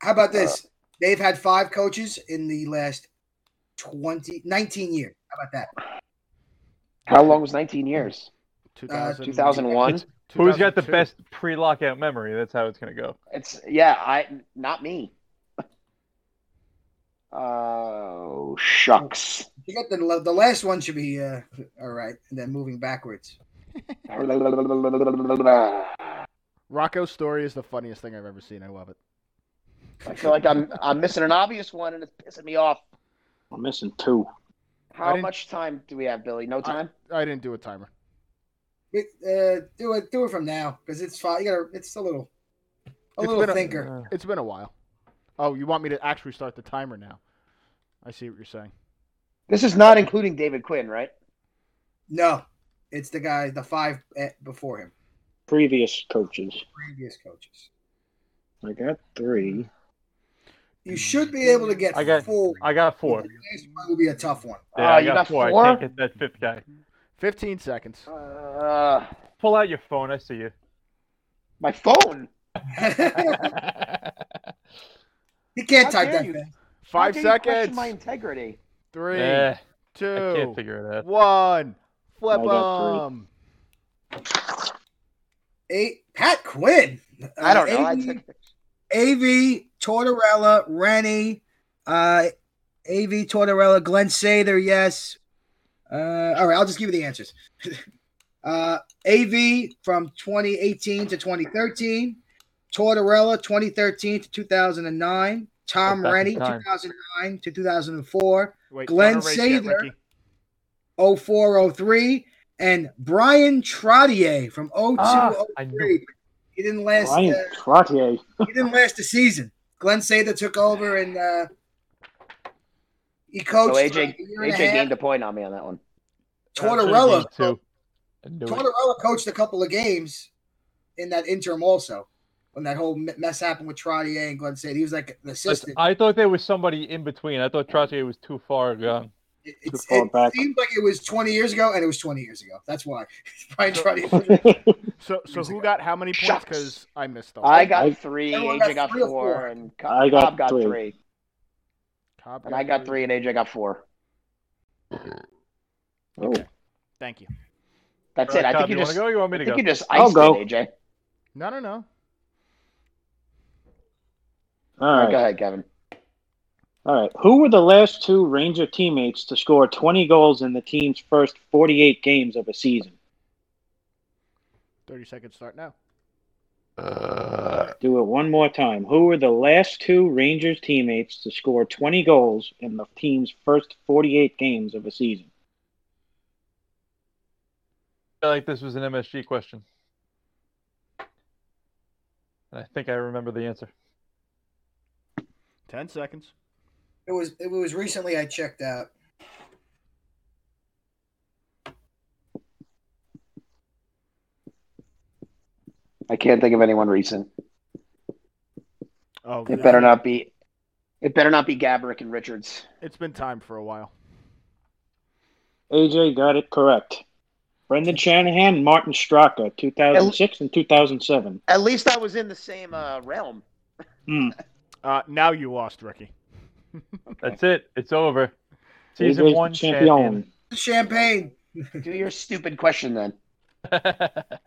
how about this? They've had five coaches in the last 20, 19 years. How about that?
How long was 19 years?
2000,
2001?
Who's got the best pre-lockout memory? That's how it's gonna go.
It's yeah, I not me. Oh shucks.
You got the the last one should be uh, all right, and then moving backwards.
Rocco's story is the funniest thing I've ever seen. I love it.
I feel like I'm I'm missing an obvious one and it's pissing me off.
I'm missing two.
I
How much time do we have, Billy? No time.
I didn't do a timer.
It, uh, do it, do it from now because it's fine. You gotta, it's a little, a
It's
little
been a-
thinker.
Uh,
It's been a while. Oh, you want me to actually start the timer now? I see what you're saying.
This is not including David Quinn, right?
No, it's the guy, the five eh, before him,
Previous coaches.
previous coaches.
I got three.
You should be able to get
I got-
four.
I got four.
The last one will be a tough one.
Yeah,
Oh,
I
you
got,
got
four.
four?
I can't get that fifth guy.
15 seconds.
Uh,
Pull out your phone. I see you.
my phone.
he can't
How
type that
you.
fast.
How
Five
dare you question
seconds.
My integrity.
Three,
Eh, I can't figure it out.
one. Flip
I got three.
'em.
A Pat Quinn.
I don't know.
Uh,
I took
AV Tortorella, Renney, uh, AV Tortorella, Glen Sather, yes. Uh, all right, I'll just give you the answers. uh, AV from 2018 to 2013, Tortorella 2013 to 2009, Tom
back in Renney
2009 to 2004,
Wait,
Glen
don't erase yet,
Sather. 0403, and Bryan Trottier from 02
Ah, I knew
03. He didn't last.
Bryan
Uh,
Trottier.
he didn't last the season. Glen Sather took over and uh, he coached.
So AJ
a year and a
AJ
half.
gained a point on me on that one.
Tortorella.
Should've been two. I knew it.
Tortorella coached a couple of games in that interim also. When that whole mess happened with Trottier and Glen Sather, he was like an assistant.
I thought there was somebody in between. I thought Trottier was too far gone.
It,
Too
it's- it
back.
seemed like it was 20 years ago, and it was 20 years ago. That's why Bryan
So-
Trottier.
So, so who
ago.
got how many points? Because I missed them.
I got
I-
three. AJ
got
got
three or
four,
four?
and Co-
I got
Cobb got
three.
three.
Cobb
And I got three, and AJ got four.
Oh,
Thank you.
That's
All
it. I
Cobb,
think you
you
just.
to go? Or you want me
I
to
think
go?
you just
I'll go.
it, AJ.
No, no, no.
all
All right,
right.
go ahead, Kevin.
All right. Who were the last two Ranger teammates to score 20 goals in the team's first 48 games of a season?
30 seconds start now.
Uh, do it one more time. Who were the last two Rangers teammates to score 20 goals in the team's first 48 games of a season?
I feel like this was an MSG question. And I think I remember the answer.
10 seconds.
It was it was recently I checked out.
I can't think of anyone recent.
Oh,
It better not be. It better not be Gaborik and Richards.
It's been time for a while.
AJ got it correct. Brendan Shanahan and Martin Straka, 2006 and 2007.
At least I was in the same uh, realm.
Hmm.
Uh, now you lost, Ricky.
That's it. It's over. Season
AJ's
one
champion.
Champagne.
Do your stupid question then.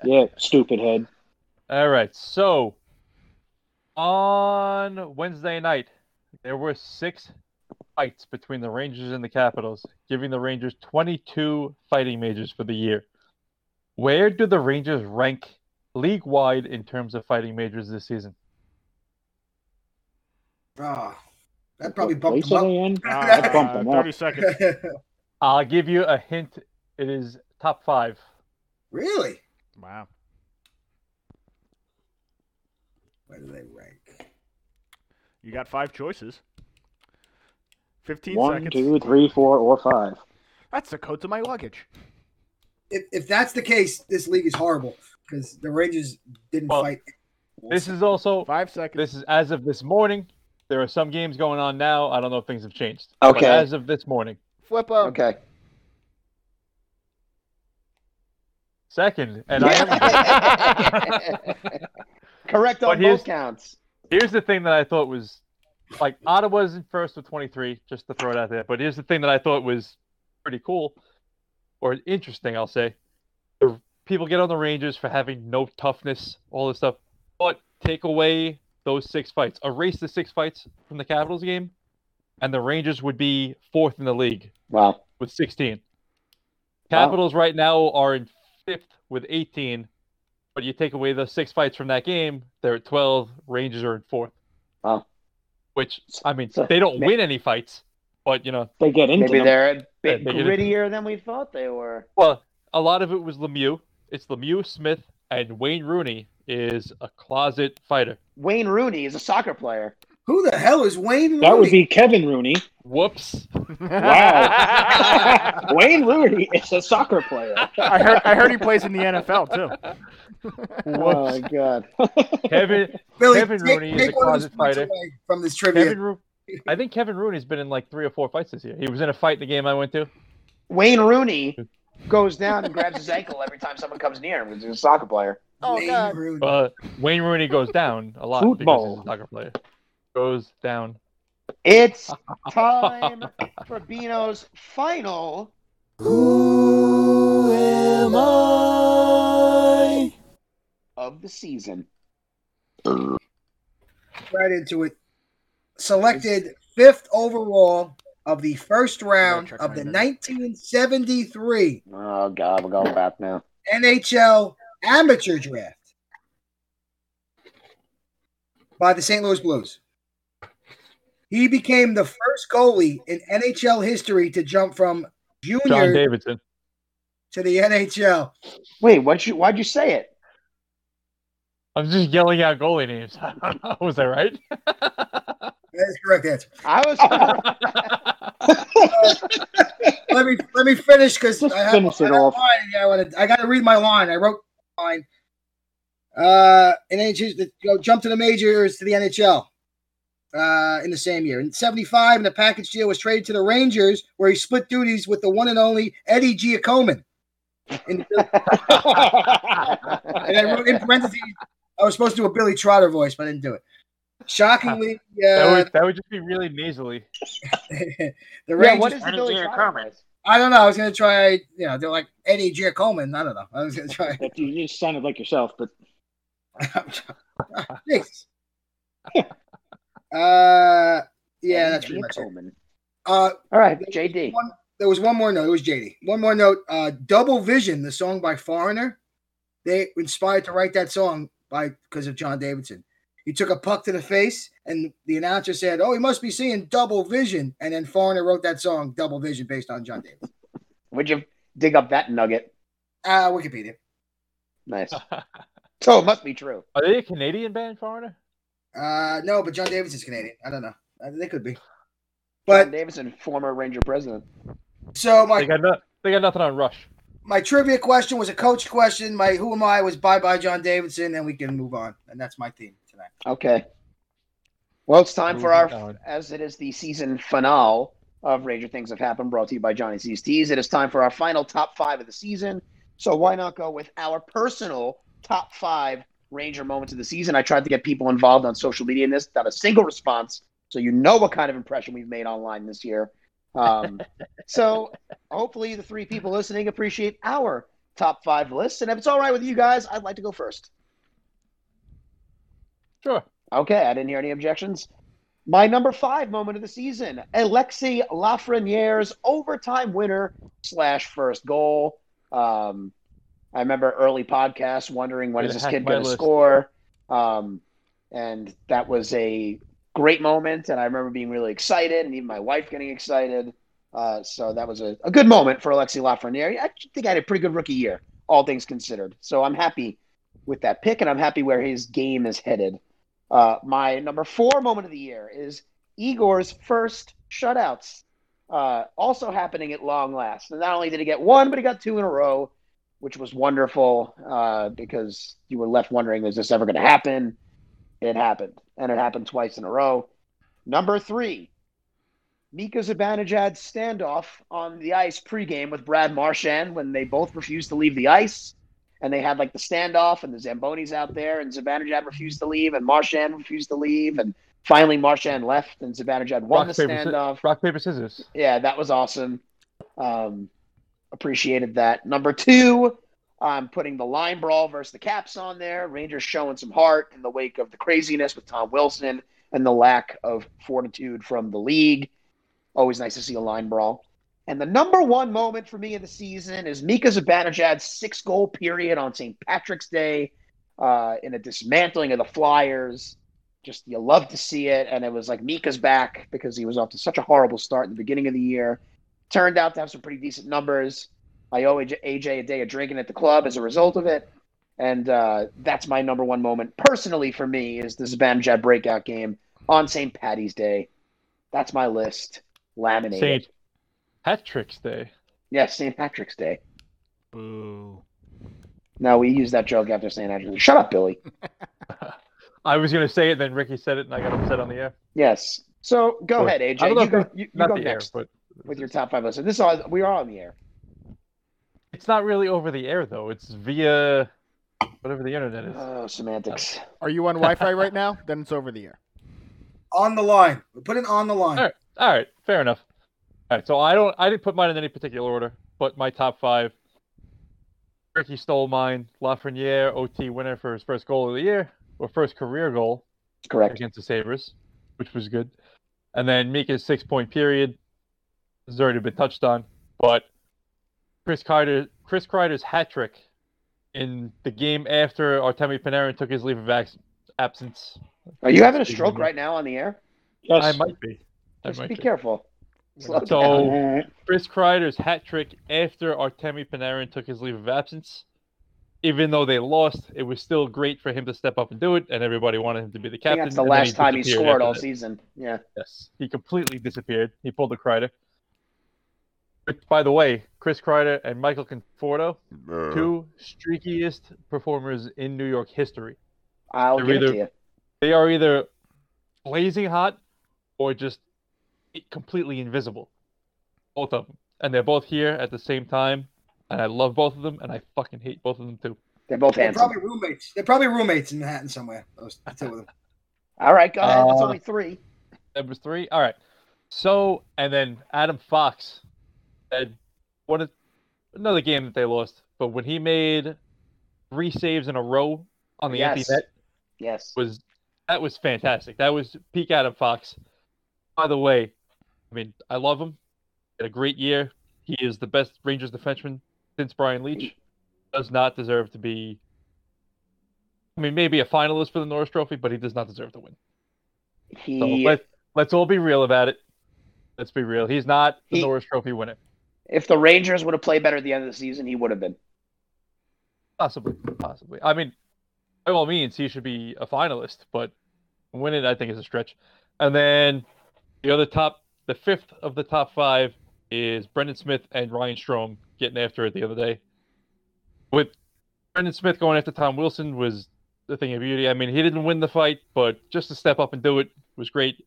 Yeah, stupid head.
All right. So on Wednesday night, there were six fights between the Rangers and the Capitals, giving the Rangers 22 fighting majors for the year. Where do the Rangers rank league wide in terms of fighting majors this season?
Oh, that probably
What
bumped
place are
them
they in?
Uh,
That bumped them
30
up.
seconds.
I'll give you a hint. It is top five.
really?
Wow.
Where do they rank?
You got five choices. 15
One,
seconds.
two, three, four, or five.
That's the coats of my luggage.
If, if that's the case, this league is horrible because the Rangers didn't
Well,
fight.
This is also
Five seconds.
this is as of this morning. There are some games going on now. I don't know if things have changed. But
Okay.
as of this morning,
Flip up.
Okay.
second, and I am.
Correct on
here's-
both counts.
Here's the thing that I thought was like Ottawa's in first with 23, just to throw it out there. But here's the thing that I thought was pretty cool or interesting, I'll say. The people get on the Rangers for having no toughness, all this stuff. But take away those six fights, erase the six fights from the Capitals game, and the Rangers would be fourth in the league
Wow.
with 16.
Wow.
Capitals right now are in fifth with 18, but you take away the six fights from that game, they're at 12. Rangers are in fourth.
Wow.
Which I mean,
So,
they don't
may-
win any fights, but you know,
They get into
Maybe
them.
they're a bit
They get
grittier than we thought they were.
well, a lot of it was Lemieux. It's Lemieux, Smith, and Wayne Rooney is a closet fighter.
Wayne Rooney is a soccer player.
Who the hell is Wayne Rooney?
That would be Kevin Rooney.
Whoops.
Wow. Wayne Rooney is a soccer player.
I heard. I heard he plays in the NFL too.
Oh my god.
Kevin
Billy,
Kevin
take-
Rooney is a
one of his
closet fighter.
from this trivia.
Kevin, Ro- I think Kevin Rooney's been in like three or four fights this year. He was in a fight in the game I went to.
Wayne Rooney goes down and grabs his ankle every time someone comes near him. He's a soccer player.
Oh
Wayne
God.
Rooney.
Uh, Wayne Rooney goes down a lot
Football.
because he's a soccer player. Goes down.
It's time for Bino's final.
Who am I?
of the season.
right into it. Selected fifth overall of the first round of the 1973
Oh God, we're going back now.
NHL amateur draft by the St. Louis Blues. He became the first goalie in NHL history to jump from junior
John
junior
Davidson.
to the NHL.
Wait, why'd you why'd you say it?
I'm just yelling out goalie names. I don't know. Was that right?
That is correct answer.
I was.
Uh, let me let me finish because I have,
finish
I
it
have
off.
line. Yeah, I, wanna, I got to read my line. I wrote the line. Uh, in NHL, go jump to the majors to the NHL. Uh, in the same year, in '75, in the package deal was traded to the Rangers, where he split duties with the one and only Eddie Giacomin. In, and I wrote in parentheses, I was supposed to do a Billy Trotter voice, but I didn't do it. Shockingly,
that,
uh,
would, that would just be really nasally.
the
yeah,
Rangers.
what is the
Eddie
Billy
Giacomo.
Trotter voice?
I don't know. I was gonna try. You know, they're like Eddie Giacomin. I don't know. I was gonna try.
You you just sounded like yourself, but
Thanks. uh, yeah, that's pretty much it.
Coleman.
Uh,
All right, JD.
one, there was one more note. It was JD. One more note. Uh, Double Vision, the song by Foreigner. They were inspired to write that song by because of John Davidson. He took a puck to the face, and the announcer said, "Oh, he must be seeing double vision." And then Foreigner wrote that song, "Double Vision," based on John Davis.
Would you dig up that nugget?
Uh, Wikipedia.
Nice. So it must be true.
Are they a Canadian band, Foreigner?
Uh, no, but John Davidson's Canadian. I don't know. Uh, they could be.
John
But
Davidson, former Ranger president.
so my
They got no, they got nothing on Rush.
my trivia question was a coach question. My who am I was bye bye John Davidson, and we can move on. And that's my theme
Okay. Well, it's time for our,
on.
as it is the season finale of Ranger Things Have Happened, brought to you by Johnny C's Tees. It is time for our final top five of the season. So why not go with our personal top five Ranger moments of the season? I tried to get people involved on social media in this, not a single response. So you know what kind of impression we've made online this year. Um, so hopefully the three people listening appreciate our top five lists. And if it's all right with you guys, I'd like to go first.
Sure.
Okay, I didn't hear any objections. My number five moment of the season, Alexi Lafreniere's overtime winner slash first goal. Um, I remember early podcasts wondering when
Way
this kid going to score, um, and that was a great moment. And I remember being really excited, and even my wife getting excited. Uh, so that was a, a good moment for Alexi Lafreniere. I think I had a pretty good rookie year, all things considered. So I'm happy with that pick, and I'm happy where his game is headed. Uh, my number four moment of the year is Igor's first shutouts, uh, also happening at long last. And not only did he get one, but he got two in a row, which was wonderful uh, because you were left wondering, is this ever going to happen? It happened, and it happened twice in a row. Number three, Mika Zibanejad's standoff on the ice pregame with Brad Marchand when they both refused to leave the ice and they had like the standoff and the Zambonis out there, and Zibanejad refused to leave, and Marchand refused to leave, and finally Marchand left, and Zibanejad won
Rock,
the
paper,
standoff.
rock, paper, scissors.
Yeah, that was awesome. Um, appreciated that. Number two, I'm putting the line brawl versus the Caps on there. Rangers showing some heart in the wake of the craziness with Tom Wilson and the lack of fortitude from the league. Always nice to see a line brawl. And the number one moment for me of the season is Mika Zibanejad's six goal period on St. Patrick's Day uh, in a dismantling of the Flyers. Just you love to see it. And it was like Mika's back because he was off to such a horrible start in the beginning of the year. Turned out to have some pretty decent numbers. I owe AJ a day of drinking at the club as a result of it. And uh, that's my number one moment personally for me is the Zibanejad breakout game on St. Patty's Day. That's my list. Laminated.
Patrick's Day.
Yes, St. Patrick's Day.
Boo.
No, we use that joke after St. Patrick's. Shut up, Billy.
I was gonna say it, then Ricky said it, and I got upset on the air.
Yes, So go
Or-
ahead,
I
AJ.
don't know
You go, you, you
not
go
the air,
next
but
with your top five list. This is all we are on the air.
it's not really over the air though. It's via whatever the internet is.
Oh, semantics.
Are you on Wi-Fi right now? Then it's over the air.
On the line. Put it on the line.
All right. All right, fair enough. All right, so I don't, I didn't put mine in any particular order, but my top five. Ricky stole mine. Lafreniere, OT winner for his first goal of the year, or first career goal
Correct.
against the Sabres, which was good. And then Mika's six point period has already been touched on, but Chris Kreider, Chris Kreider's hat trick in the game after Artemi Panarin took his leave of abs- absence.
Are you having a stroke right now on the air?
Yes.
I might be. I
Just
might
be
be.
careful. Slow
So-
down.
Uh,
Chris Kreider's hat trick after Artemi Panarin took his leave of absence. Even though they lost, it was still great for him to step up and do it, and everybody wanted him to be the
I think
captain.
that's the
and then
last time he scored all
that.
season. Yeah.
Yes, he completely disappeared. He pulled the Kreider. By the way, Chris Kreider and Michael Conforto, two streakiest performers in New York history.
I'll
They're
give it
either-
to you.
They are either blazing hot or just completely invisible. Both of them. And they're both here at the same time. And I love both of them, and I fucking hate both of them too.
They're both
They're
handsome.
probably roommates. They're probably roommates in Manhattan somewhere. Those the two of them.
All right, go ahead. That's
Uh,
only three.
That was three. All right. So, and then Adam Fox had one of another game that they lost, but when he made three saves in a row on the empty net
Yes.
was that was fantastic. That was peak Adam Fox. By the way, I mean I love him. He had a great year. He is the best Rangers defenseman since Brian Leetch. Does not deserve to be. I mean, maybe a finalist for the Norris Trophy, but he does not deserve to win. So
He,
let, let's all be real about it. Let's be real. He's not the
He-
Norris Trophy winner.
if the Rangers would have played better at the end of the season, he would have been.
Possibly, possibly. I mean, by all means, he should be a finalist, but winning, I think, is a stretch. And then the other top, the fifth of the top five is Brendan Smith and Ryan Strome getting after it the other day. With Brendan Smith going after Tom Wilson was the thing of beauty. I mean, he didn't win the fight, but just to step up and do it was great.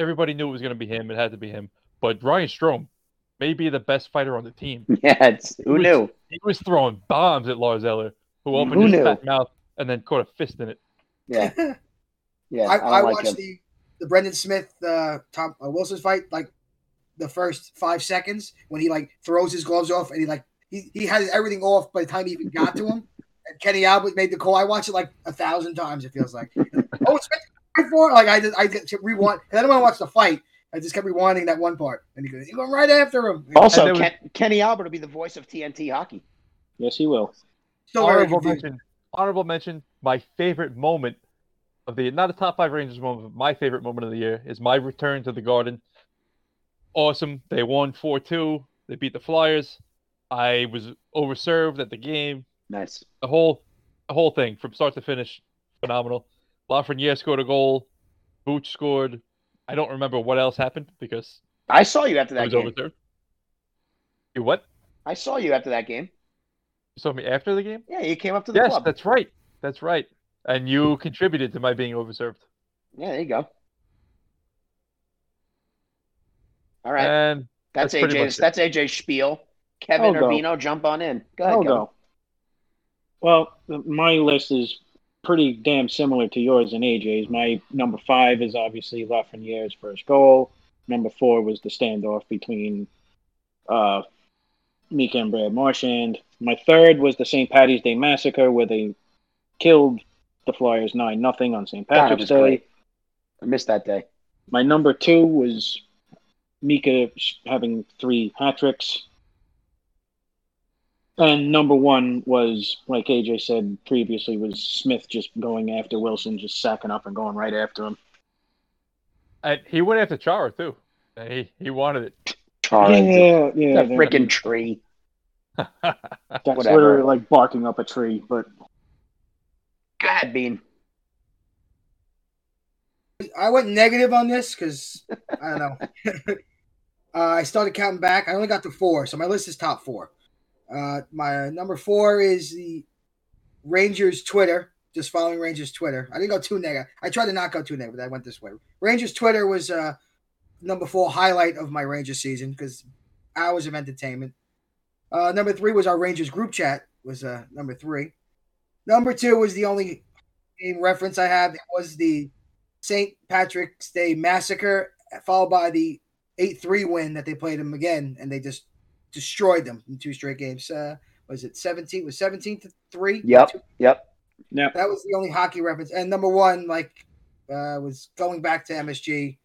Everybody knew it was going to be him. It had to be him. But Ryan Strome may be the best fighter on the team.
Yeah, it's, who
was-
knew?
He was throwing bombs at Lars Eller, who opened
Who
his fat mouth and then caught a fist in it.
Yeah, yeah.
I,
I,
I,
like
watched
him.
the the Brendan Smith uh, Tom uh, Wilson's fight like the first five seconds when he like throws his gloves off and he like he, he has everything off by the time he even got to him. And Kenny Albert made the call. I watched it like a thousand times. It feels like. oh, it's right for like I just I just rewind. And I don't want to watch the fight. I just kept rewinding that one part, and he goes, "You going right after him."
Also,
And there was-
Kenny Albert will be the voice of TNT hockey.
yes, he will.
Still
honorable mention. Honorable mention. My favorite moment of the not a top five Rangers moment, but my favorite moment of the year is my return to the Garden. Awesome. They won four two. They beat the Flyers. I was overserved at the game.
Nice.
The whole, the whole thing from start to finish, phenomenal. Lafreniere scored a goal. Booch scored. I don't remember what else happened because
I saw you after that game.
overserved. You what?
I saw you after that game.
You saw me after the game?
Yeah, you came up to the
Yes,
club.
that's right. That's right. And you contributed to my being overserved.
Yeah, there you go. All right,
And
that's,
that's
AJ's. That's AJ's spiel. Kevin
I'll go.
Urbino, jump on in. Go ahead.
I'll
Kevin.
go. Well, my list is pretty damn similar to yours and AJ's. My number five is obviously Lafreniere's first goal. Number four was the standoff between uh, Mika and Brad Marchand. My third was the St. Patty's Day massacre, where they killed the Flyers nine nothing on St. Patrick's
was
Day.
great. I missed that day.
My number two was Mika having three hat tricks. And number one was, like AJ said previously, was Smith just going after Wilson, just sacking up and going right after him.
and he went after Chara too. And He he wanted it.
Charles,
yeah, yeah.
the freaking tree.
That's
whatever.
literally like barking up a tree. But
Bean.
I went negative on this because I don't know. uh, I started counting back. I only got to four, so my list is top four. Uh, my number four is the Rangers Twitter just following Rangers Twitter. I didn't go too negative. I tried to not go too negative. But I went this way. Rangers Twitter was uh, number four highlight of my Rangers season because hours of entertainment. Uh, number three was our Rangers group chat. Was uh, number three. Number two was the only game reference I have. It was the St. Patrick's Day massacre, followed by the eight three win that they played them again, and they just destroyed them in two straight games. Uh, was it seventeen? Was seventeen to three?
Yep. Yep.
Yeah.
That was the only hockey reference. And number one, like, uh, was going back to MSG,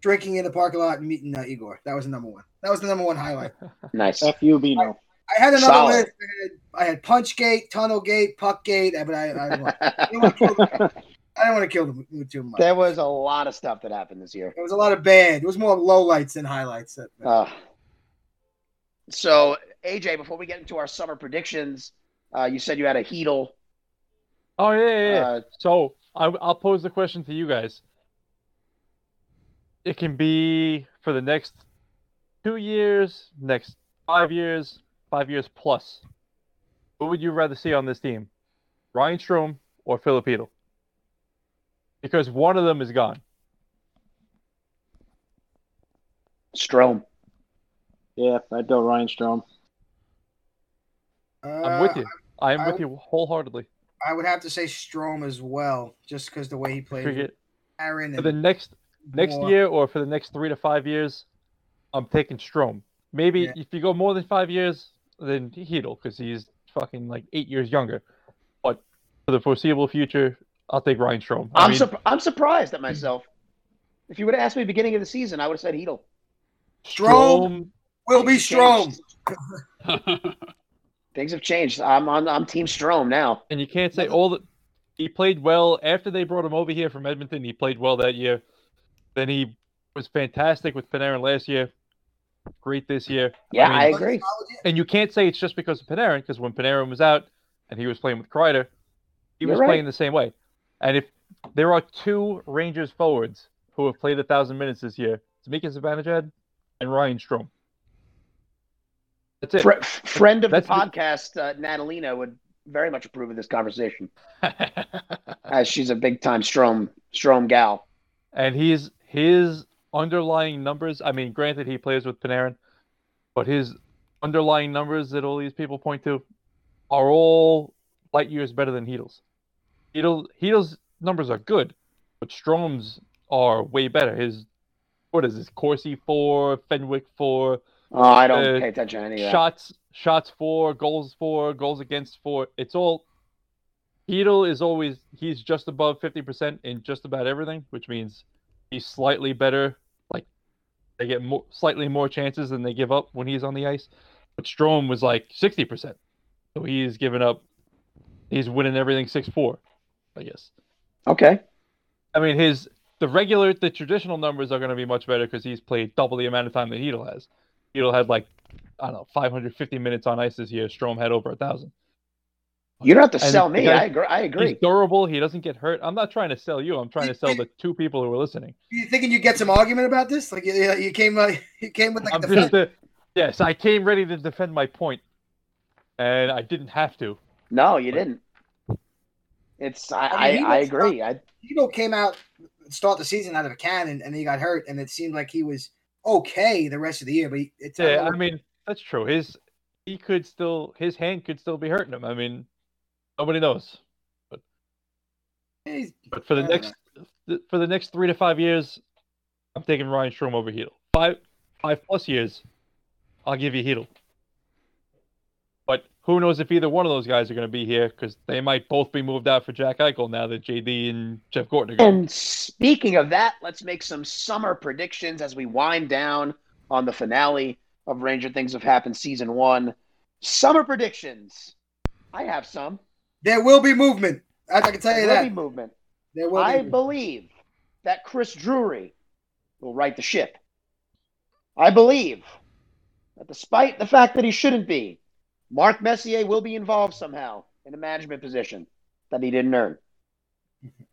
drinking in the parking lot and meeting uh, Igor. That was the number one. That was the number one highlight.
Nice.
F you, Bino.
I had another
Solid.
list. I had, I had Punchgate, Tunnelgate, Puckgate, but I, I, don't want- I don't want to kill them. I don't want to kill them too much.
there was a lot of stuff that happened this year.
There was a lot of bad. It was more lowlights than highlights. That-
Uh, so AJ, before we get into our summer predictions, uh, you said you had a Chytil.
Oh yeah, yeah. yeah.
Uh,
So I, I'll pose the question to you guys. It can be for the next two years, next five years, five years plus. Who would you rather see on this team, Ryan Strome or Filipino? Because one of them is gone.
Strome.
Yeah, I'd go Ryan Strome.
I'm with
Uh,
you. I am
I-
with you wholeheartedly.
I would have to say Strome as well, just because the way he played.
Cricket.
Aaron
For the next next
Moore.
year or for the next three to five years, I'm taking Strome. Maybe
Yeah.
if you go more than five years, then Chytil because he's fucking like eight years younger. But for the foreseeable future, I'll take Ryan Strome. I
I'm
mean,
surp- I'm surprised at myself. If you would have asked me beginning of the season, I would have said Chytil.
Strome will be Strome.
Things have changed. I'm on. I'm Team Strome now.
and you can't say all the. He played well after they brought him over here from Edmonton. He played well that year. Then he was fantastic with Panarin last year. Great this year.
Yeah,
mean-
I, agree.
And you can't say it's just because of Panarin, because when Panarin was out and he was playing with Kreider, he
You're
was
right.
playing the same way. And if there are two Rangers forwards who have played a thousand minutes this year, Zemeckis Zibanejad and Ryan Strome. That's it.
Fr- friend of the
That's the-
podcast, uh, Natalina, would very much approve of this conversation, as she's a big time Strome Strome gal.
and he's his underlying numbers. I mean, granted, he plays with Panarin, but his underlying numbers that all these people point to are all light years better than Chytil's. Chytil Chytil's numbers are good, but Strome's are way better. His what is this? Corsi four, Fenwick four,
Oh, I don't
Uh,
pay attention to any of that.
shots shots four, goals four, goals against four. It's all Chytil is always he's just above fifty percent in just about everything, which means he's slightly better. They get more slightly more chances than they give up when he's on the ice. But Strome was like sixty percent, so he's giving up. He's winning everything six four, I guess.
Okay.
I mean his the regular the traditional numbers are going to be much better because he's played double the amount of time that Chytil has. Chytil had like I don't know 550 minutes on ice this year. Strome had over a thousand.
You don't have to
And
sell me. I agree. I agree.
He's durable. He doesn't get hurt. I'm not trying to sell you. I'm trying to sell the two people who are listening.
You thinking you get some argument about this? Like you, you came, uh, you came with like
I'm
the
just uh, yes. I came ready to defend my point, and I didn't have to.
No, you didn't. It's. I.
I
I,
mean, he
I
was
agree. I.
Tito came out start the season out of a cannon and he got hurt and it seemed like he was okay the rest of the year. But he, it's
Yeah, I mean that's true. His he could still his hand could still be hurting him. I mean, nobody knows.
he's-
But for the next th- for the next three to five years, I'm taking Ryan Strome over Chytil. Five five plus years, I'll give you Chytil. But who knows if either one of those guys are going to be here because they might both be moved out for Jack Eichel now that JD and Jeff Gorton are gone.
And speaking of that, let's make some summer predictions as we wind down on the finale of Ranger Things Have Happened season one. Summer predictions. I have some.
There will be movement. I, I can tell you
There will
that
be movement.
there will
I
be.
believe that Chris Drury will right the ship. I believe that despite the fact that he shouldn't be, Mark Messier will be involved somehow in a management position that he didn't earn.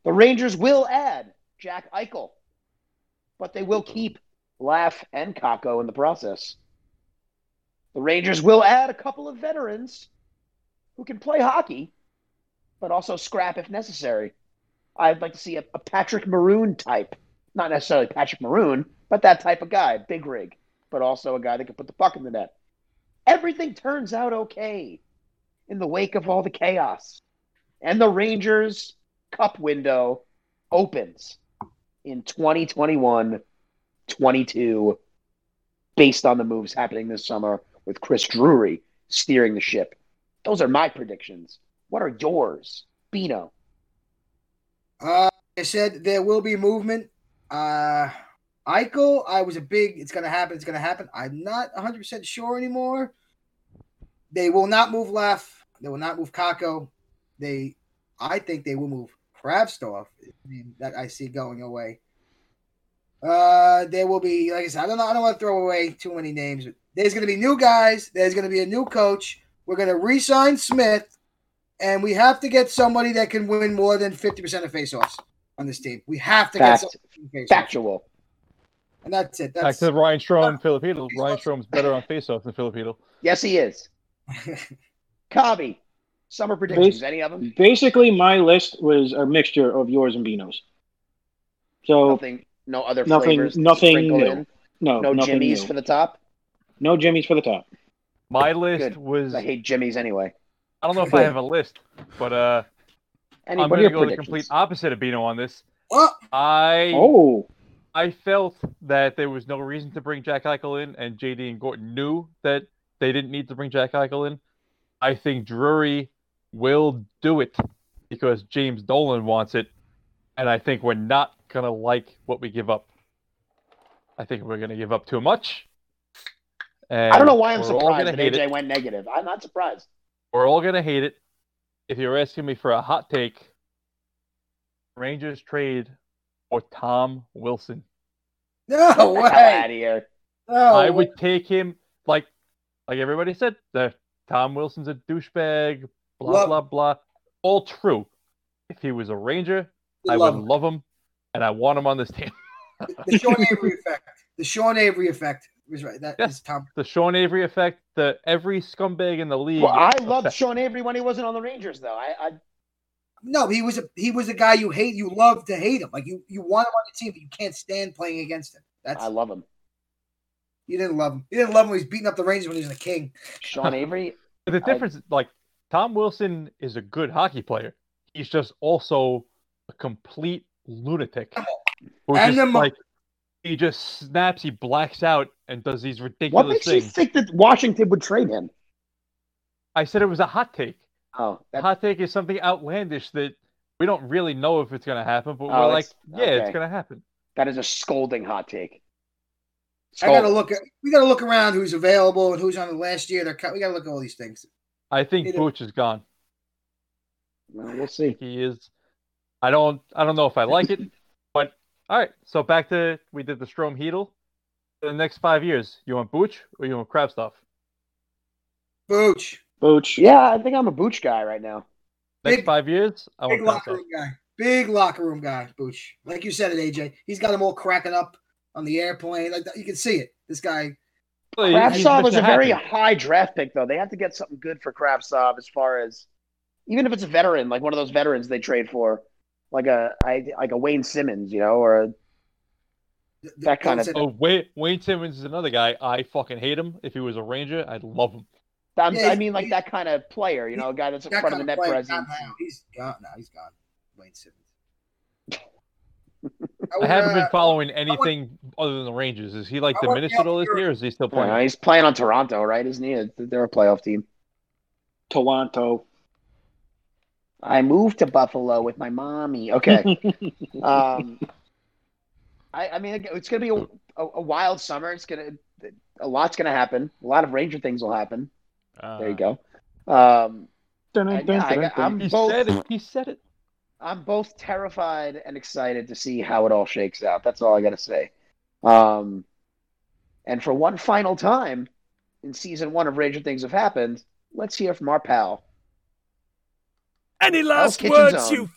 The Rangers will add Jack Eichel, but they will keep Laugh and Kakko in the process. The Rangers will add a couple of veterans who can play hockey, but also scrap if necessary. I'd like to see a, a Patrick Maroon type, not necessarily Patrick Maroon, but that type of guy, big rig, but also a guy that can put the puck in the net. Everything turns out okay in the wake of all the chaos. And the Rangers Cup window opens in 2021 22 based on the moves happening this summer with Chris Drury steering the ship. Those are my predictions. What are yours, Bino?
Uh, I said there will be movement. Uh, Eichel, I was a big, it's going to happen, it's going to happen. I'm not 100% sure anymore. They will not move left. They will not move Kakko. They, I think they will move Kravtsov. I mean, that I see going away. Uh, there will be, like I said, I don't know. I don't want to throw away too many names. There's going to be new guys. There's going to be a new coach. We're going to re-sign Smith, and we have to get somebody that can win more than fifty percent of faceoffs on this team. We have to
Fact.
get somebody
Factual.
and that's it.
Back
That's
to Ryan Strome, Filipino. Ryan Strome's better on faceoff than Filipino.
Yes, he is. Kabi, summer predictions. Any of them?
Basically, my list was a mixture of yours and Bino's. So
Nothing. No other
Nothing-
flavors. to
nothing new. no,
No
nothing
jimmies
new.
for the top.
no Jimmy's for the top.
My list
Good.
was
I
I
hate jimmies anyway.
Don't know if I have a list, but uh
Any,
I'm gonna go the complete opposite of Bino on this.
well,
I
Oh,
I felt that there was no reason to bring Jack Eichel in, and JD and Gorton knew that they didn't need to bring Jack Eichel in. I think Drury will do it because James Dolan wants it, and I think we're not gonna like what we give up. I think we're gonna give up too much. And
I don't know why I'm
we're
surprised that AJ
it.
went negative. I'm not surprised.
We're all gonna hate it. If you're asking me for a hot take, Rangers trade for Tom Wilson.
no
Get the hell out
way.
of here.
No
I
way.
would take him like like everybody said, the Tom Wilson's a douchebag, blah
Love-
blah blah. All true. If he was a Ranger, I would love him and I want him on this team.
the Sean Avery effect. The Sean Avery effect was right. That is
Yes.
Tom.
The Sean Avery effect, the every scumbag in the league.
Well, I loved
effect.
Sean Avery when he wasn't on the Rangers, though. I, I
No, he was a he was a guy you hate. You love to hate him. Like you you want him on your team, but you can't stand playing against him. That's
I love him.
you didn't love him. You didn't love him when he was beating up the Rangers when he was a king.
Sean Avery.
But the
I-
difference, like Tom Wilson, is a good hockey player. He's just also a complete lunatic. Who just,
Animal.
like he just snaps, he blacks out, and does these ridiculous.
What
ridiculous
makes you think that Washington would trade him?
I said it was a hot take.
Oh,
A hot take is something outlandish that we don't really know if it's going to happen, but
Oh,
we're like,
it's-
yeah, it's going to happen.
that is a scolding hot take.
I gotta look at we gotta look around who's available and who's on the last year. They're cut. We gotta look at all these things.
I think
It-
Butch is gone.
Well, we'll see.
He is. I don't. I don't know if I like it, but all right. So back to we did the Strome Heedle. For the next five years, you want Booch or you want Kravtsov?
Booch,
Booch.
Yeah, I think I'm a Booch guy right now.
Next
Big-
five years, I
big
want crab
locker room guy. Big locker room guy. Booch, like you said it, AJ. He's got them all cracking up on the airplane. Like you can see it. This guy.
Well, he- he's
Kravtsov is
Mr.
a very high draft pick, though. They have to get something good for Kravtsov as far as even if it's a veteran, like one of those veterans they trade for, like a I, like a Wayne Simmonds, you know, or a, That kind of-
Oh, Wayne, Wayne Simmonds is another guy. I fucking hate him. If he was a Ranger, I'd love him.
I'm,
Yeah,
I mean like that kind of player, you know, a guy that's in
that
front of the net presence.
He's gone. Now he's gone. Wayne Simmonds.
I
would,
haven't
uh,
been following anything other than the Rangers. Is he like
I would-
diminished at all this year? Or is he still
You know,
playing?
he's playing on Toronto, right? Isn't he? They're a playoff team.
Toronto.
I moved to Buffalo with my mommy. Okay. um, I, I mean, it's going to be a, a, a wild summer. It's going to a lot's going to happen. A lot of Ranger things will happen. There you go. Um,
Dun,
I-
dun, dun,
I-
dun,
I'm.
He
both-
said it. He said it.
I'm both terrified and excited to see how it all shakes out. That's all I got to say. Um, and for one final time in season one of Ranger Things Have Happened, let's hear from our pal,
Any last
kitchen
words,
zone.
you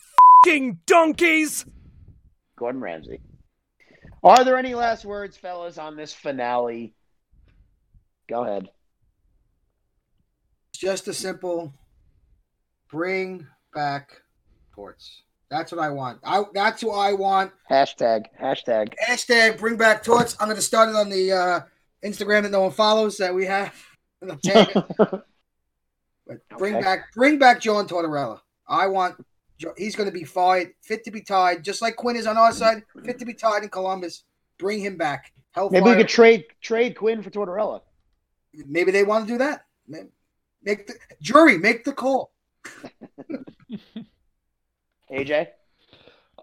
fing donkeys?
Gordon Ramsay. Are there any last words, fellas, on this finale? Go ahead.
It's just a simple bring back torts. That's what I want. I that's what I want.
Hashtag, hashtag.
Hashtag bring back torts. I'm gonna start it on the uh, Instagram that no one follows that we have. And I'll tag it. But bring
Okay.
back bring back John Tortorella. I want he's gonna be fired, fit to be tied, just like Quinn is on our side, fit to be tied in Columbus. Bring him back. Hellfire.
Maybe we could trade trade Quinn for Tortorella.
Maybe they want to do that. Make the jury make the call.
AJ,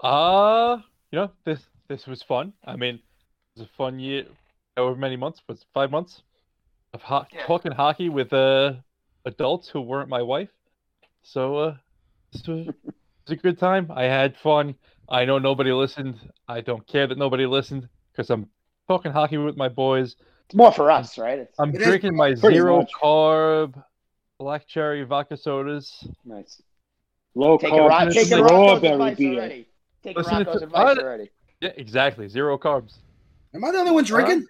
Uh, you know, this this was fun. I mean, it was a fun year. However many months was five months of ho-
Yeah.
talking hockey with uh adults who weren't my wife. So uh, this was, it was a good time. I had fun. I know nobody listened. I don't care that nobody listened because I'm talking hockey with my boys.
it's more for us, right? It's
I'm drinking my zero
much.
carb black cherry vodka sodas.
nice.
Low
Taking,
carb
Rock, taking Rocco's
strawberry
advice
beer.
already. Taking
Listen to-
advice already.
Yeah, exactly. Zero carbs.
Am I the only one drinking?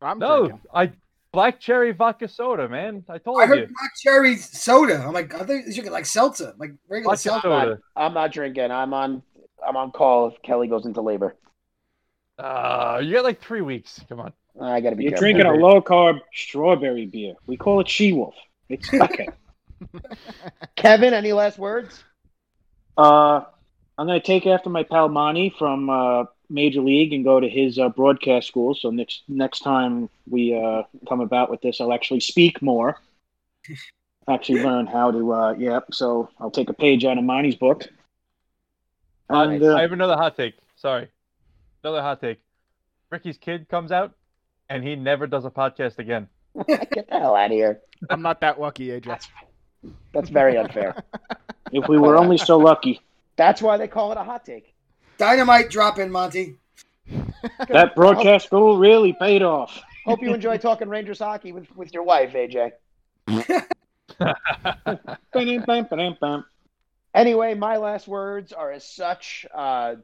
I'm
No,
drinking.
I black cherry vodka soda, man. I told
I
you.
I heard black cherry soda. I'm like, I think you're like seltzer, like regular
Vodka
seltzer.
soda.
I'm not drinking. I'm on. I'm on call if Kelly goes into labor.
Uh, you got like three weeks. Come on.
I got to be
You're
careful.
drinking a low carb strawberry beer. We call it She Wolf. It's okay.
Kevin, any last words?
Uh, I'm going to take after my pal Monty from uh, Major League and go to his uh, broadcast school. So next next time we uh, come about with this, I'll actually speak more. Actually learn how to. Uh, yeah. So I'll take a page out of Monty's book. And
I
uh,
have another hot take. Sorry, another hot take. Ricky's kid comes out, and he never does a podcast again.
Get the hell out of here.
I'm not that lucky, AJ.
That's that's very unfair.
if we were only so lucky,
That's why they call it a hot take.
Dynamite drop in, Monty.
that broadcast school really paid off.
Hope you enjoy talking Rangers hockey with, with your wife, AJ. Anyway, my last words are as such. Uh,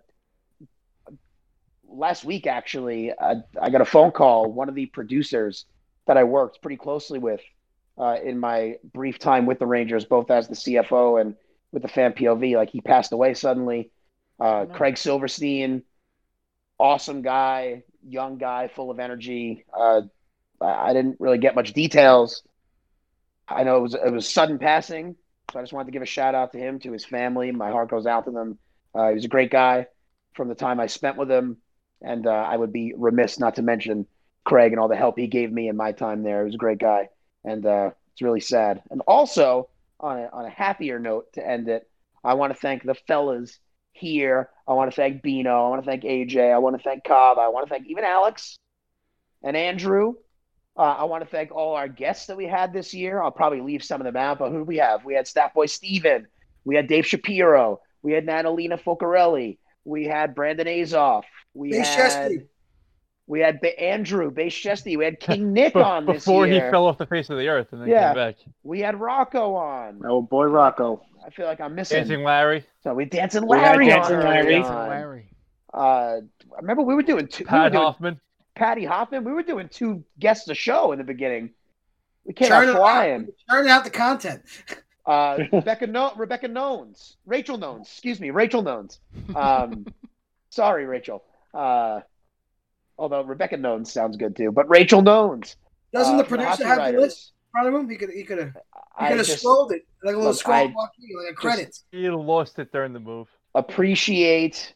last week, actually, uh, I got a phone call. One of the producers that I worked pretty closely with uh, in my brief time with the Rangers, both as the CFO and with the fan POV, like he passed away suddenly. Uh. Craig Silverstein, awesome guy, young guy, full of energy. Uh, I I didn't really get much details. I know it was it was sudden passing, so I just wanted to give a shout out to him, to his family. My heart goes out to them. Uh, he was a great guy from the time I spent with him, and uh, I would be remiss not to mention Craig and all the help he gave me in my time there. He was a great guy, and uh, it's really sad. And also, on a, on a happier note to end it, I want to thank the fellas here. I want to thank Bino. I want to thank AJ. I want to thank Cobb. I want to thank even Alex and Andrew. Uh, I want to thank all our guests that we had this year. I'll probably leave some of them out, but who do we have? We had Staff Boy Steven. We had Dave Shapiro. We had Natalina Focarelli. We had Brandon Azoff. We
Base
had
Chesty.
we had ba- Andrew Base Chesty. We had King Nick
Be-
on this
before
year.
he fell off the face of the earth and then
Yeah.
came back.
We had Rocco on.
Oh boy, Rocco.
I feel like I'm missing.
Dancing Larry,
So we dancing
We had
Larry
Dancing
on.
Larry.
early
Nathan
on.
Larry.
Uh, I remember we were doing two. we doing
Hoffman.
Patty Hoffman. We were doing two guests a show in the beginning. We came
Churn
out
it
flying.
out. Churn out the content.
Uh, Rebecca no- Rebecca Nones, Rachel Nones, excuse me, Rachel Nones. Um, sorry, Rachel. Uh, although Rebecca Nones sounds good too, but Rachel Nones.
Doesn't
uh,
the producer
Hockey
have the list in front of him? He could he could have he could have scrolled it like a little
look,
scroll
I
marquee, like a credits.
He lost it during the move.
appreciate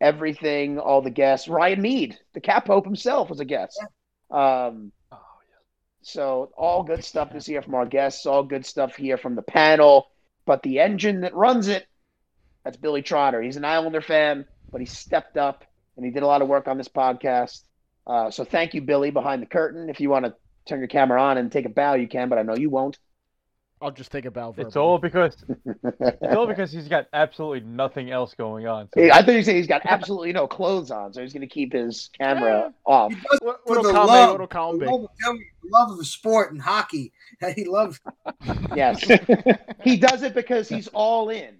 everything, all the guests. Ryan Mead, the Cap Pope himself, was a guest. Um,
Oh,
So all good stuff this year from our guests, all good stuff here from the panel. But the engine that runs it, that's Billy Trotter. He's an Islander fan, but he stepped up and he did a lot of work on this podcast. Uh, so thank you, Billy, behind the curtain. If you want to turn your camera on and take a bow, you can, but I know you won't.
I'll just take a bow.
It's all because it's all because he's got absolutely nothing else going on. So
I thought you said he's got absolutely no clothes on, so he's going to keep his camera off.
What,
For
what'll
the love-
what'll column
the love, of, the love of the sport and hockey. that He loves.
Yes, he does it because he's all in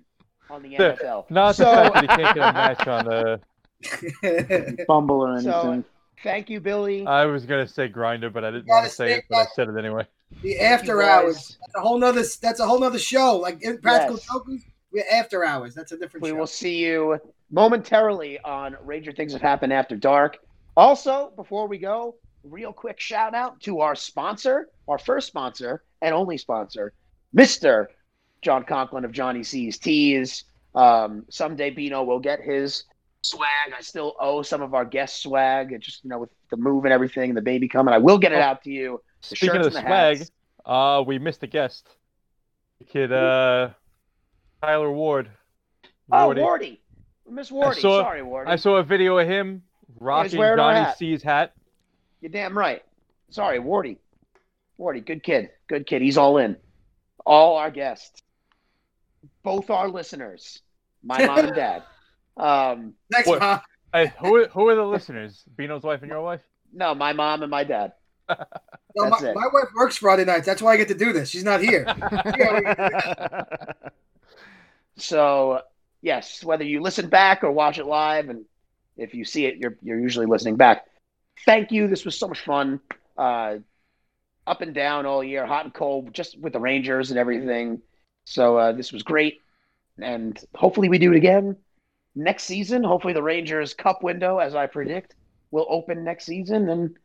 on the NFL.
not the
So-
fact that he can't get a match on. Uh,
Fumble or
So-
anything.
Thank you, Billy.
I was gonna say grinder, but I didn't want to say it, but I said it anyway.
the after hours. That's a whole nother. That's a whole nother show. Like Impractical
Yes.
Jokers. We're after hours. That's a different
We
show.
will see you momentarily on Ranger Things That Happen After Dark. Also, before we go, real quick shout out to our sponsor, our first sponsor and only sponsor, Mr. John Conklin of Johnny C's Tees. Um, someday Bino will get his swag. I still owe some of our guest swag. It just, you know, with the move and everything, and the baby coming, I will get it out to you. The
Speaking of the swag,
hats.
uh, we missed a guest. The kid, uh, Tyler Ward.
Oh,
Wardy.
Wardy. Miss Wardy.
saw-
Sorry, Wardy.
I saw a video of him rocking Johnny
hat.
C's hat.
You're damn right. Sorry, Wardy. Wardy, good kid. Good kid. He's all in. All our guests. Both our listeners. My mom and dad. Um,
Next
What?
month.
Hey, who who are the listeners? Bino's wife and your wife?
no, my mom and my dad.
No,
That's
my,
it.
my wife works Friday nights. That's why I get to do this. She's not here.
So yes, whether you listen back or watch it live, and if you see it, you're you're usually listening back. Thank you. This was so much fun. Uh, up and down all year, hot and cold, just with the Rangers and everything. So uh, this was great, and hopefully we do it again next season. Hopefully the Rangers Cup window, as I predict, will open next season, and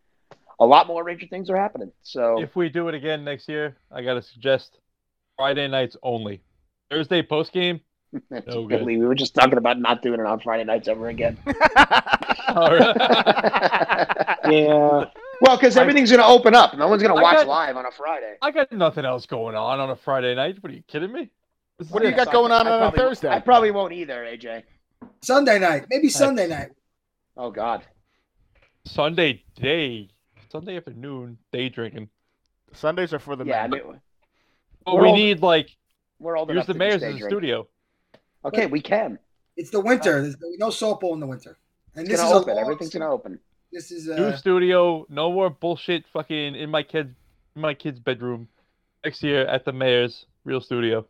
a lot more Ranger things are happening. So
If we do it again next year, I gotta suggest Friday nights only. Thursday post game. No good.
we were just talking about not doing it on Friday nights ever again.
Yeah.
Well, because everything's going to open up. No one's going to watch
got-
live on a Friday.
I got nothing else going on on a Friday night. What are you kidding me?
What do you got going on on a Thursday?
I probably won't either, AJ.
Sunday night. Maybe Sunday night.
Oh God.
Sunday day, Sunday afternoon, day drinking.
Sundays are for the
yeah, I
But
We're
we
all-
need like
we're old
here's the mayor's
stay
in the studio.
Okay, we can.
It's the winter. There's no softball in the winter. And
It's
this is
open.
long-
Everything's going to open.
This is a
New
uh,
studio, no more bullshit fucking in my kid's in my kid's bedroom. Next year at the mayor's real studio.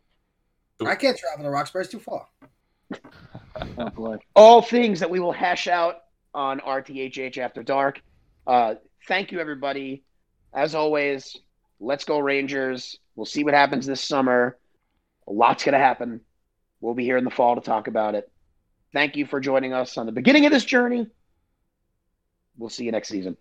I can't travel to Roxbury. It's too far.
Oh.
All things that we will hash out on RTHH After Dark. Uh, thank you, everybody. As always, let's go Rangers. We'll see what happens this summer. A lot's going to happen. We'll be here in the fall to talk about it. Thank you for joining us on the beginning of this journey. We'll see you next season.